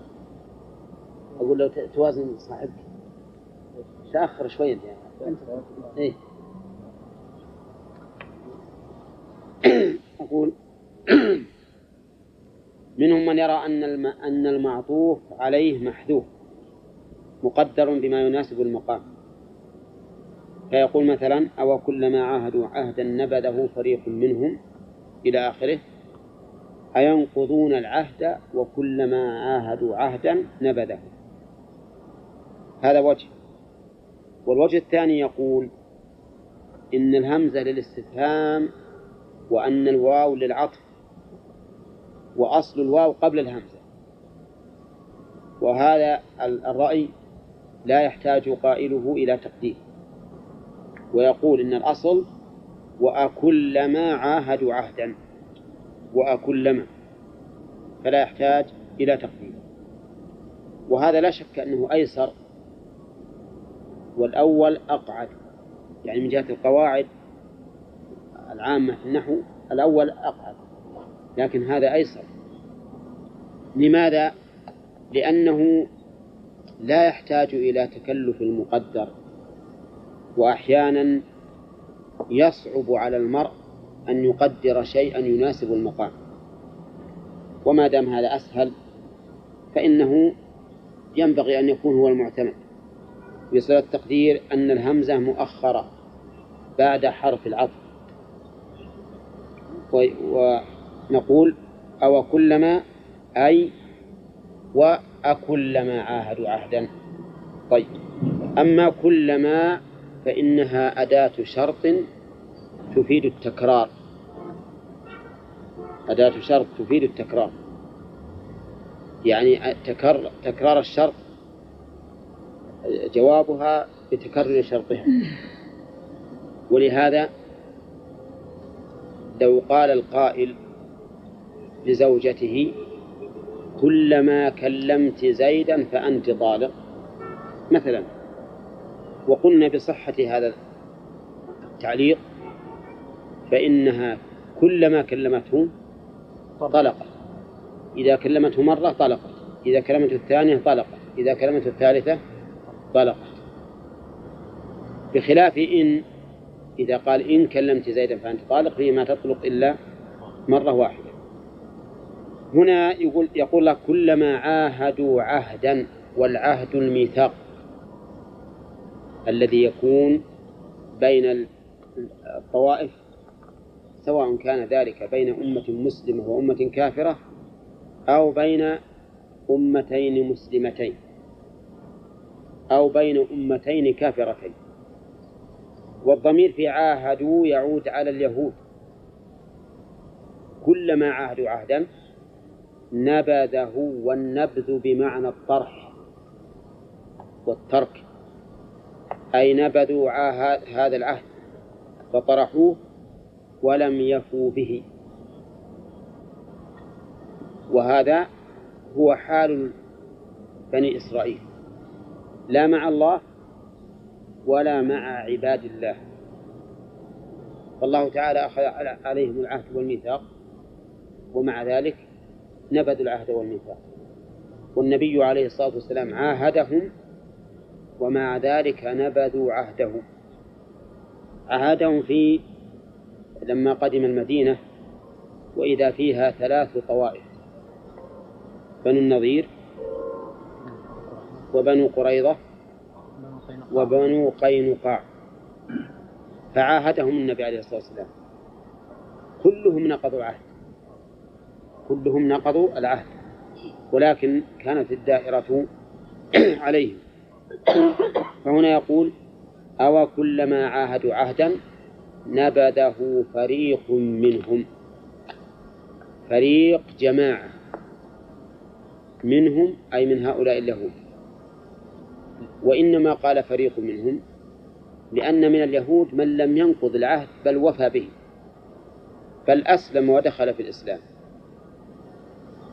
أقول لو توازن صاحبك. تأخر شوية يعني. إيه. أقول منهم من يرى أن. أن المعطوف عليه محذوف مقدر بما يناسب المقام فيقول مثلا أو كلما عاهدوا عهدا نبذه فريق منهم إلى آخره أينقضون العهد وكلما عاهدوا عهدا نبذه هذا وجه والوجه الثاني يقول إن الهمزة للاستفهام وأن الواو للعطف وأصل الواو قبل الهمزة. وهذا الرأي لا يحتاج قائله إلى تقدير. ويقول إن الأصل وأكلما عاهدوا عهدا وأكلما فلا يحتاج إلى تقدير. وهذا لا شك أنه أيسر والأول أقعد يعني من جهة القواعد العامة في النحو الأول أقعد لكن هذا أيسر. لماذا؟ لأنه لا يحتاج إلى تكلف المقدر وأحيانا يصعب على المرء أن يقدر شيئا يناسب المقام. وما دام هذا أسهل فإنه ينبغي أن يكون هو المعتمد. يصل التقدير أن الهمزة مؤخرة بعد حرف العطف. ونقول أو كلما أي وأكلما عاهدوا عهدا. طيب. أما كلما فإنها أداة شرط تفيد التكرار. أداة شرط تفيد التكرار. يعني تكرر تكرار الشرط جوابها بتكرر شرطها. ولهذا لو قال القائل لزوجته كلما كلمت زيدا فأنت طالق مثلا وقلنا بصحة هذا التعليق فإنها كلما كلمته طلقت. إذا كلمته مرة طلقت إذا كلمته الثانية طلقت إذا كلمته الثالثة طلقت. بخلاف إن إذا قال إن كلمت زيدا فأنت طالق فيه ما تطلق إلا مرة واحدة. هنا يقول يقول لك كلما عاهدوا عهدا والعهد الميثاق الذي يكون بين الطوائف سواء كان ذلك بين أمة مسلمة وأمة كافرة أو بين أمتين مسلمتين أو بين أمتين كافرتين. والضمير في عاهدوا يعود على اليهود. كلما عاهدوا عهدا نبذه والنبذ بمعنى الطرح والترك. أي نبذوا عاهد هذا العهد فطرحوه ولم يفوا به. وهذا هو حال بني إسرائيل. لا مع الله ولا مع عباد الله. فالله تعالى أخذ عليهم العهد والميثاق ومع ذلك نبذوا العهد والميثاق. والنبي عليه الصلاة والسلام عاهدهم ومع ذلك نبذوا عهده عاهدهم في لما قدم المدينة وإذا فيها ثلاث طوائف بنو النظير وبنو قريظة وبنو قينقاع. فعاهدهم النبي عليه الصلاة والسلام. كلهم نقضوا العهد. كلهم نقضوا العهد. ولكن كانت الدائرة عليهم. فهنا يقول أو كلما عاهدوا عهدا نبذه فريق منهم. فريق جماعة منهم أي من هؤلاء اليهود وإنما قال فريق منهم لأن من اليهود من لم ينقض العهد بل وفى به بل أسلم ودخل في الإسلام.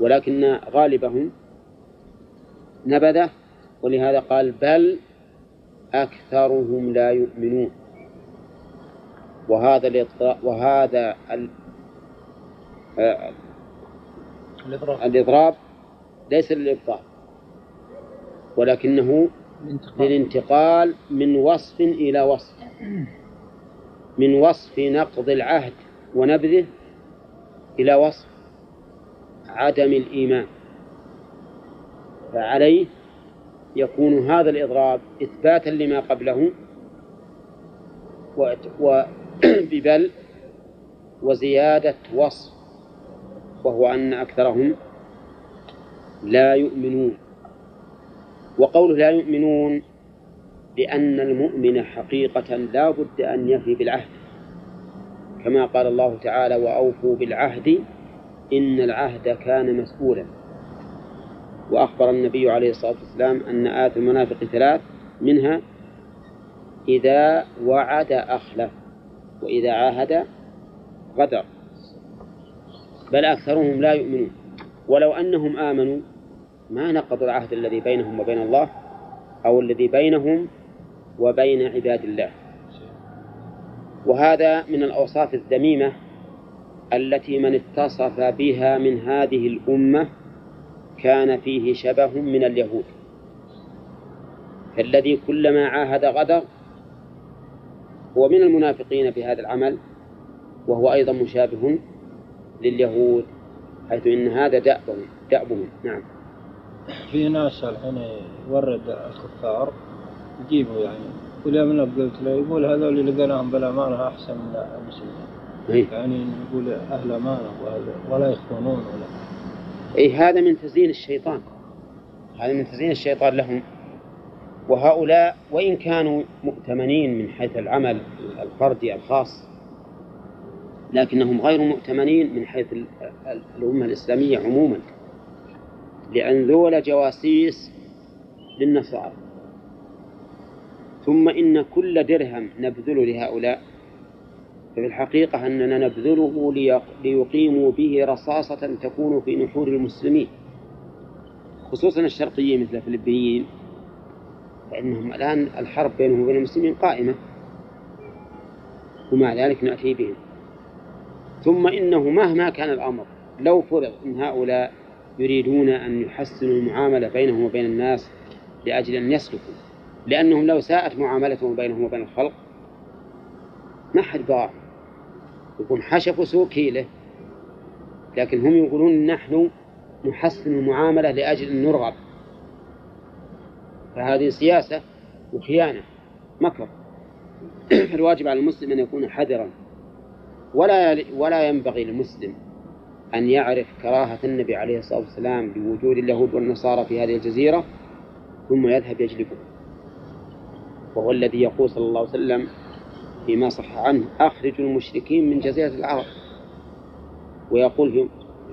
ولكن غالبهم نبذه ولهذا قال بل أكثرهم لا يؤمنون. وهذا وهذا ال... آه، الإضراب. الإضراب ليس للإبطال ولكنه للانتقال. من وصف إلى وصف. من وصف نقض العهد ونبذه إلى وصف عدم الإيمان. فعليه يكون هذا الإضراب إثباتا لما قبله وببل وزيادة وصف وهو أن أكثرهم لا يؤمنون. وقوله لا يؤمنون لأن المؤمن حقيقة لا بد أن يفي بالعهد. كما قال الله تعالى وأوفوا بالعهد إن العهد كان مسؤولا. وأخبر النبي عليه الصلاة والسلام أن آيات المنافق ثلاث منها إذا وعد أخلف وإذا عاهد غدر. بل أكثرهم لا يؤمنون. ولو أنهم آمنوا ما نقضوا العهد الذي بينهم وبين الله أو الذي بينهم وبين عباد الله. وهذا من الأوصاف الذميمة التي من اتصف بها من هذه الأمة كان فيه شبه من اليهود. فالذي كلما عاهد غدر هو من المنافقين في هذا العمل وهو أيضا مشابه لليهود حيث إن هذا دأبهم دأبهم نعم. في ناس الحين يورد الكفار يجيبوا يعني. يقول من قلت له يقول هذول اللي لقيناهم بالأمانة أحسن من المسلمين. إيه؟ يعني نقول أهل أمانة وأهل- ولا يخونون ولا. أي هذا من تزيين الشيطان. هذا من تزيين الشيطان لهم. وهؤلاء وإن كانوا مؤتمنين من حيث العمل الفردي الخاص لكنهم غير مؤتمنين من حيث ال- ال- الأمة الإسلامية عموما. لأن ذول جواسيس للنصارى. ثم إن كل درهم نبذله لهؤلاء ففي الحقيقة أننا نبذله ليق- ليقيموا به رصاصة تكون في نحور المسلمين خصوصا الشرقيين مثل الفلبينيين فإنهم الآن الحرب بينهم وبين المسلمين قائمة ومع ذلك نأتي بهم. ثم إنه مهما كان الأمر لو فرض أن هؤلاء يريدون أن يحسنوا المعاملة بينهم وبين الناس لأجل أن يسلكوا لأنهم لو ساءت معاملتهم بينهم وبين الخلق ما حد باع. يكون حشفوا سوق كيله لكن هم يقولون نحن نحسن المعاملة لأجل أن نرغب. فهذه سياسة وخيانة مكر. فالواجب على المسلم أن يكون حذرا. ولا ولا ينبغي للمسلم أن يعرف كراهة النبي عليه الصلاة والسلام لوجود اليهود والنصارى في هذه الجزيرة ثم يذهب يجلبه. وهو الذي يقول صلى الله عليه وسلم فيما صح عنه أخرجوا المشركين من جزيرة العرب. ويقول في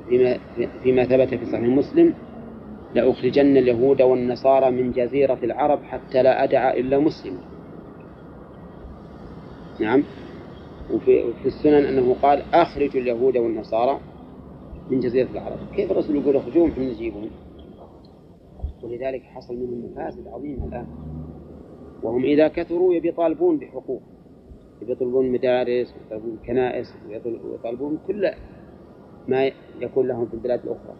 فيما, فيما ثبت في صحيح مسلم لأخرجن اليهود والنصارى من جزيرة العرب حتى لا أدع إلا مسلما نعم. وفي في السنن أنه قال أخرجوا اليهود والنصارى. من جزيرة العرب. كيف الرسول يقول أخرجوهم ثم نجيبهم ولذلك حصل منهم مفاسد عظيمة الآن. وهم إذا كثروا يبي يطالبون بحقوق. يبي يطلبون مدارس ويطلبون كنائس ويطلبون كل ما يكون لهم في البلاد الأخرى.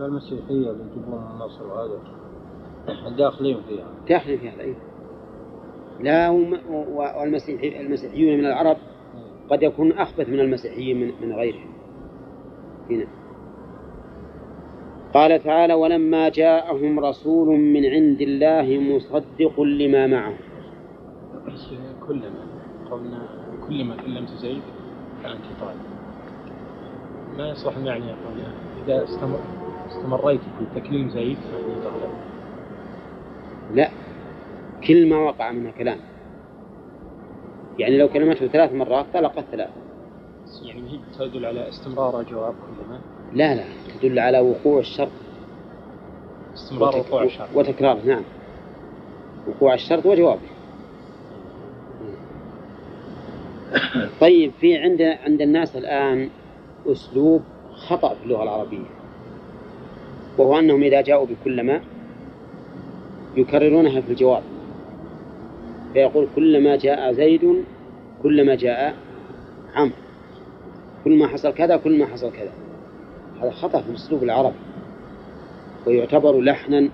المسيحية اللي يجيبون من مصر وهذا داخلين فيها. داخل في هذا أيضا لا والمسيحي المسيحيون من العرب قد يكون أخبث من المسيحيين من غيرهم. هنا قال تعالى ولما جاءهم رسول من عند الله مصدق لما معهم بس كلما قلنا كلما كلمت زيد فأنت طالب ما يصلح المعنى يقول إذا استمر استمريت في تكليم زيد فأنت تغلب لا كل ما وقع منها كلام. يعني لو كلمته ثلاث مرات طلقت ثلاث. يعني هي تدل على استمرار الجواب كلما لا لا تدل على وقوع الشرط. استمرار وتك- وقوع الشر وتكراره نعم. وقوع الشرط وجوابه طيب في عند عند الناس الآن أسلوب خطأ في اللغة العربية وهو أنهم إذا جاءوا بكلما يكررونها في الجواب. فيقول كلما جاء زيد كلما جاء عمرو. كل ما حصل كذا كل ما حصل كذا. هذا خطأ في الأسلوب العربي. ويعتبر لحنا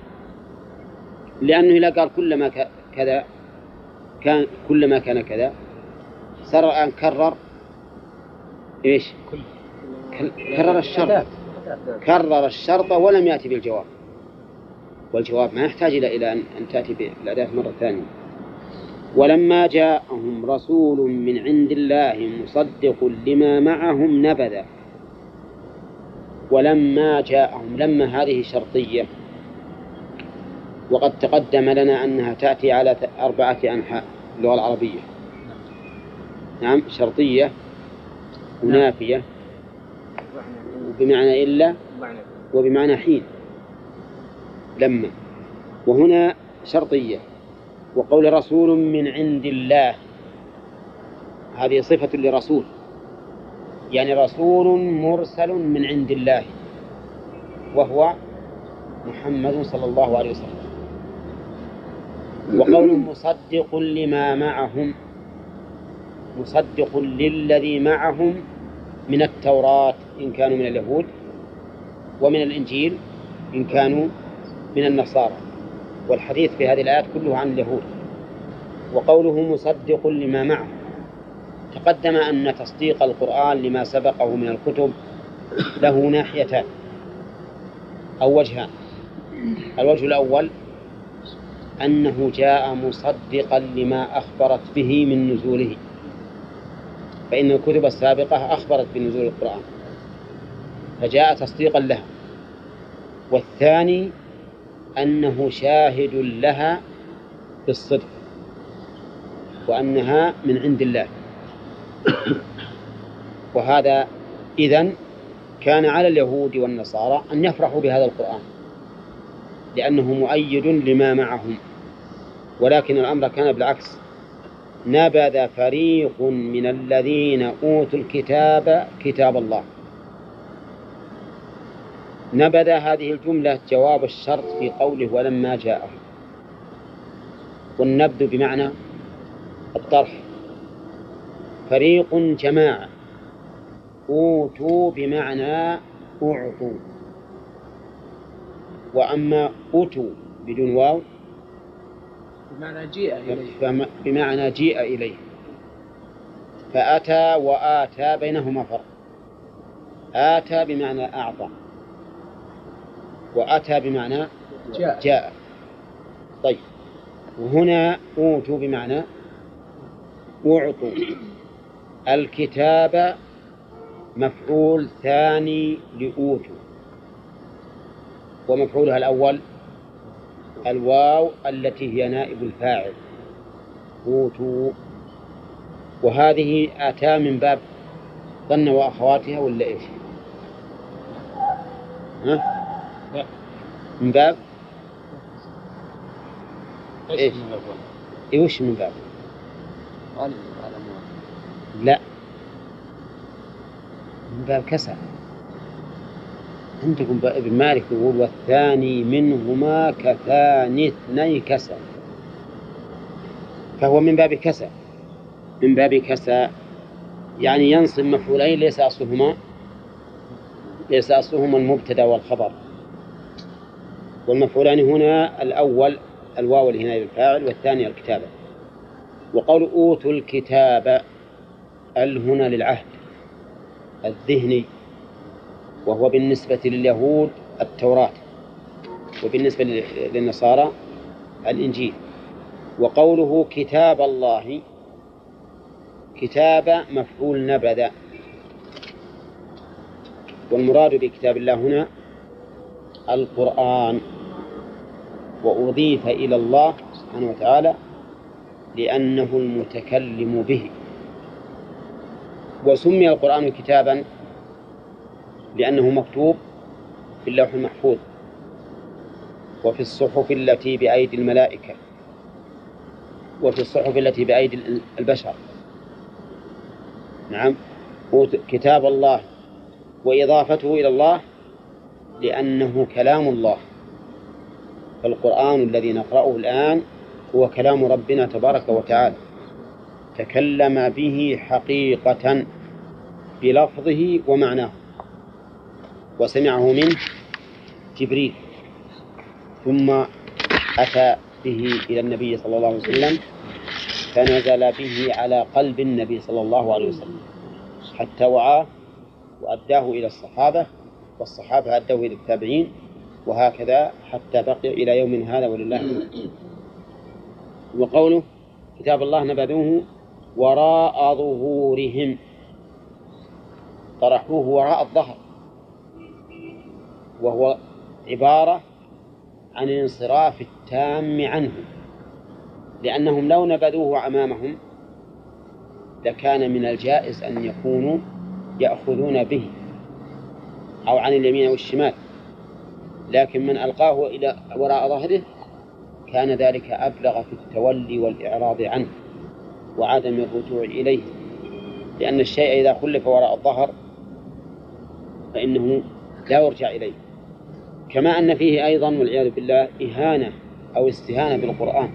لأنه إذا قال كلما كذا كان كلما كان كذا صار الآن كرر إيش؟ كرر الشرط. كرر الشرط ولم يأتي بالجواب. والجواب ما يحتاج إلى أن تأتي بالأداة مرة ثانية. ولما جاءهم رسول من عند الله مصدق لما معهم نبذ ولما جاءهم لما هذه شرطية. وقد تقدم لنا أنها تأتي على أربعة أنحاء اللغة العربية. نعم شرطية ونافية. وبمعنى إلا وبمعنى حين. لما. وهنا شرطية. وقول رسول من عند الله. هذه صفة لرسول. يعني رسول مرسل من عند الله. وهو محمد صلى الله عليه وسلم. وقول مصدق لما معهم. مصدق للذي معهم من التوراة إن كانوا من اليهود ومن الإنجيل إن كانوا من النصارى. والحديث في هذه الآيات كله عن اليهود. وقوله مصدق لما معه. تقدم أن تصديق القرآن لما سبقه من الكتب له ناحيتان. أو وجهان. الوجه الأول أنه جاء مصدقا لما أخبرت به من نزوله. فإن الكتب السابقة أخبرت بنزول القرآن. فجاء تصديقا لها. والثاني أنه شاهد لها بالصدق وأنها من عند الله. وهذا إذن كان على اليهود والنصارى أن يفرحوا بهذا القرآن لأنه مؤيد لما معهم. ولكن الأمر كان بالعكس. نبذ فريق من الذين أوتوا الكتاب كتاب الله. نبذ هذه الجملة جواب الشرط في قوله ولما جاءهم والنبذ بمعنى الطرح. فريق جماعة أوتوا بمعنى أعطوا. وأما أوتوا بدون واو بمعنى جيء إليه. بمعنى جيء إليه. فأتى وآتى بينهما فرق. آتى بمعنى أعطى. وأتى بمعنى جاء. جاء. طيب. وهنا أوتوا بمعنى أعطوا. الكتاب مفعول ثاني لأوتوا. ومفعولها الأول الواو التي هي نائب الفاعل. أوتوا. وهذه أتى من باب ظن وأخواتها ولا إيش؟ ها؟ من باب؟ الأول إيه وش من باب؟ لا. من باب كسر. عندكم ابن مالك يقول والثاني منهما كثاني اثني كسر. فهو من باب كسر. من باب كسر. يعني ينصب مفعولين ليس أصلهما. ليس أصلهما المبتدأ والخبر. والمفعولان هنا الأول الواو هنا للفاعل والثاني الكتابة. وقول أوتوا الكتاب ال هنا للعهد الذهني وهو بالنسبة لليهود التوراة وبالنسبة للنصارى الإنجيل. وقوله كتاب الله كتاب مفعول نبذ. والمراد بكتاب الله هنا القرآن. وأضيف إلى الله سبحانه وتعالى لأنه المتكلم به. وسمي القرآن كتابا لأنه مكتوب في اللوح المحفوظ وفي الصحف التي بأيدي الملائكة وفي الصحف التي بأيدي البشر. نعم. كتاب الله وإضافته إلى الله لأنه كلام الله. فالقرآن الذي نقرأه الآن هو كلام ربنا تبارك وتعالى. تكلم به حقيقة بلفظه ومعناه. وسمعه منه جبريل. ثم أتى به إلى النبي صلى الله عليه وسلم فنزل به على قلب النبي صلى الله عليه وسلم. حتى وعاه وأداه إلى الصحابة والصحابة أدوه إلى التابعين. وهكذا حتى بقي إلى يوم هذا ولله وقوله كتاب الله نبذوه وراء ظهورهم. طرحوه وراء الظهر. وهو عبارة عن الانصراف التام عنه. لأنهم لو نبذوه أمامهم لكان من الجائز أن يكونوا يأخذون به أو عن اليمين أو الشمال. لكن من ألقاه إلى وراء ظهره كان ذلك أبلغ في التولي والإعراض عنه وعدم الرجوع إليه. لأن الشيء إذا خلف وراء الظهر فإنه لا يرجع إليه. كما أن فيه أيضا والعياذ بالله إهانة أو استهانة بالقرآن.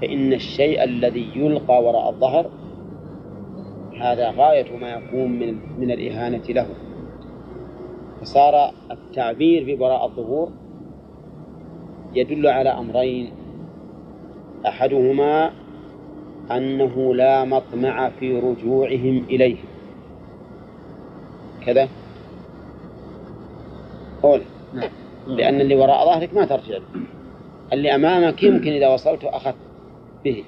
فإن الشيء الذي يلقى وراء الظهر هذا غاية ما يكون من من الإهانة له. فصار التعبير ببراء الظهور يدل على أمرين. أحدهما أنه لا مطمع في رجوعهم إليه. كذا. قول. نعم. لأن اللي وراء ظهرك ما ترجع. له اللي أمامك يمكن إذا وصلت أخذت به.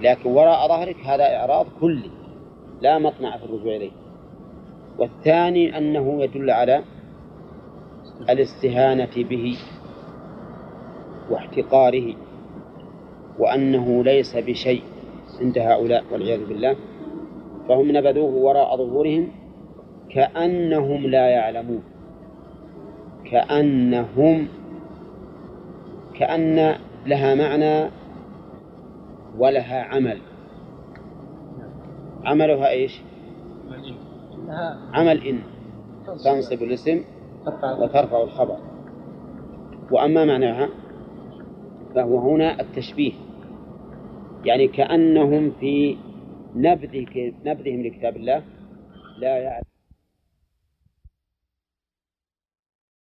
لكن وراء ظهرك هذا إعراض كلي. لا مطمع في الرجوع إليه. والثاني أنه يدل على الاستهانة به واحتقاره وأنه ليس بشيء عند هؤلاء والعياذ بالله. فهم نبذوه وراء ظهورهم كأنهم لا يعلمون. كأنهم كأن لها معنى ولها عمل. عملها إيش؟ عمل إن. تنصب. الاسم وترفع الخبر. وأما معناها فهو هنا التشبيه. يعني كأنهم في نبذ نبذهم لكتاب الله لا يعلم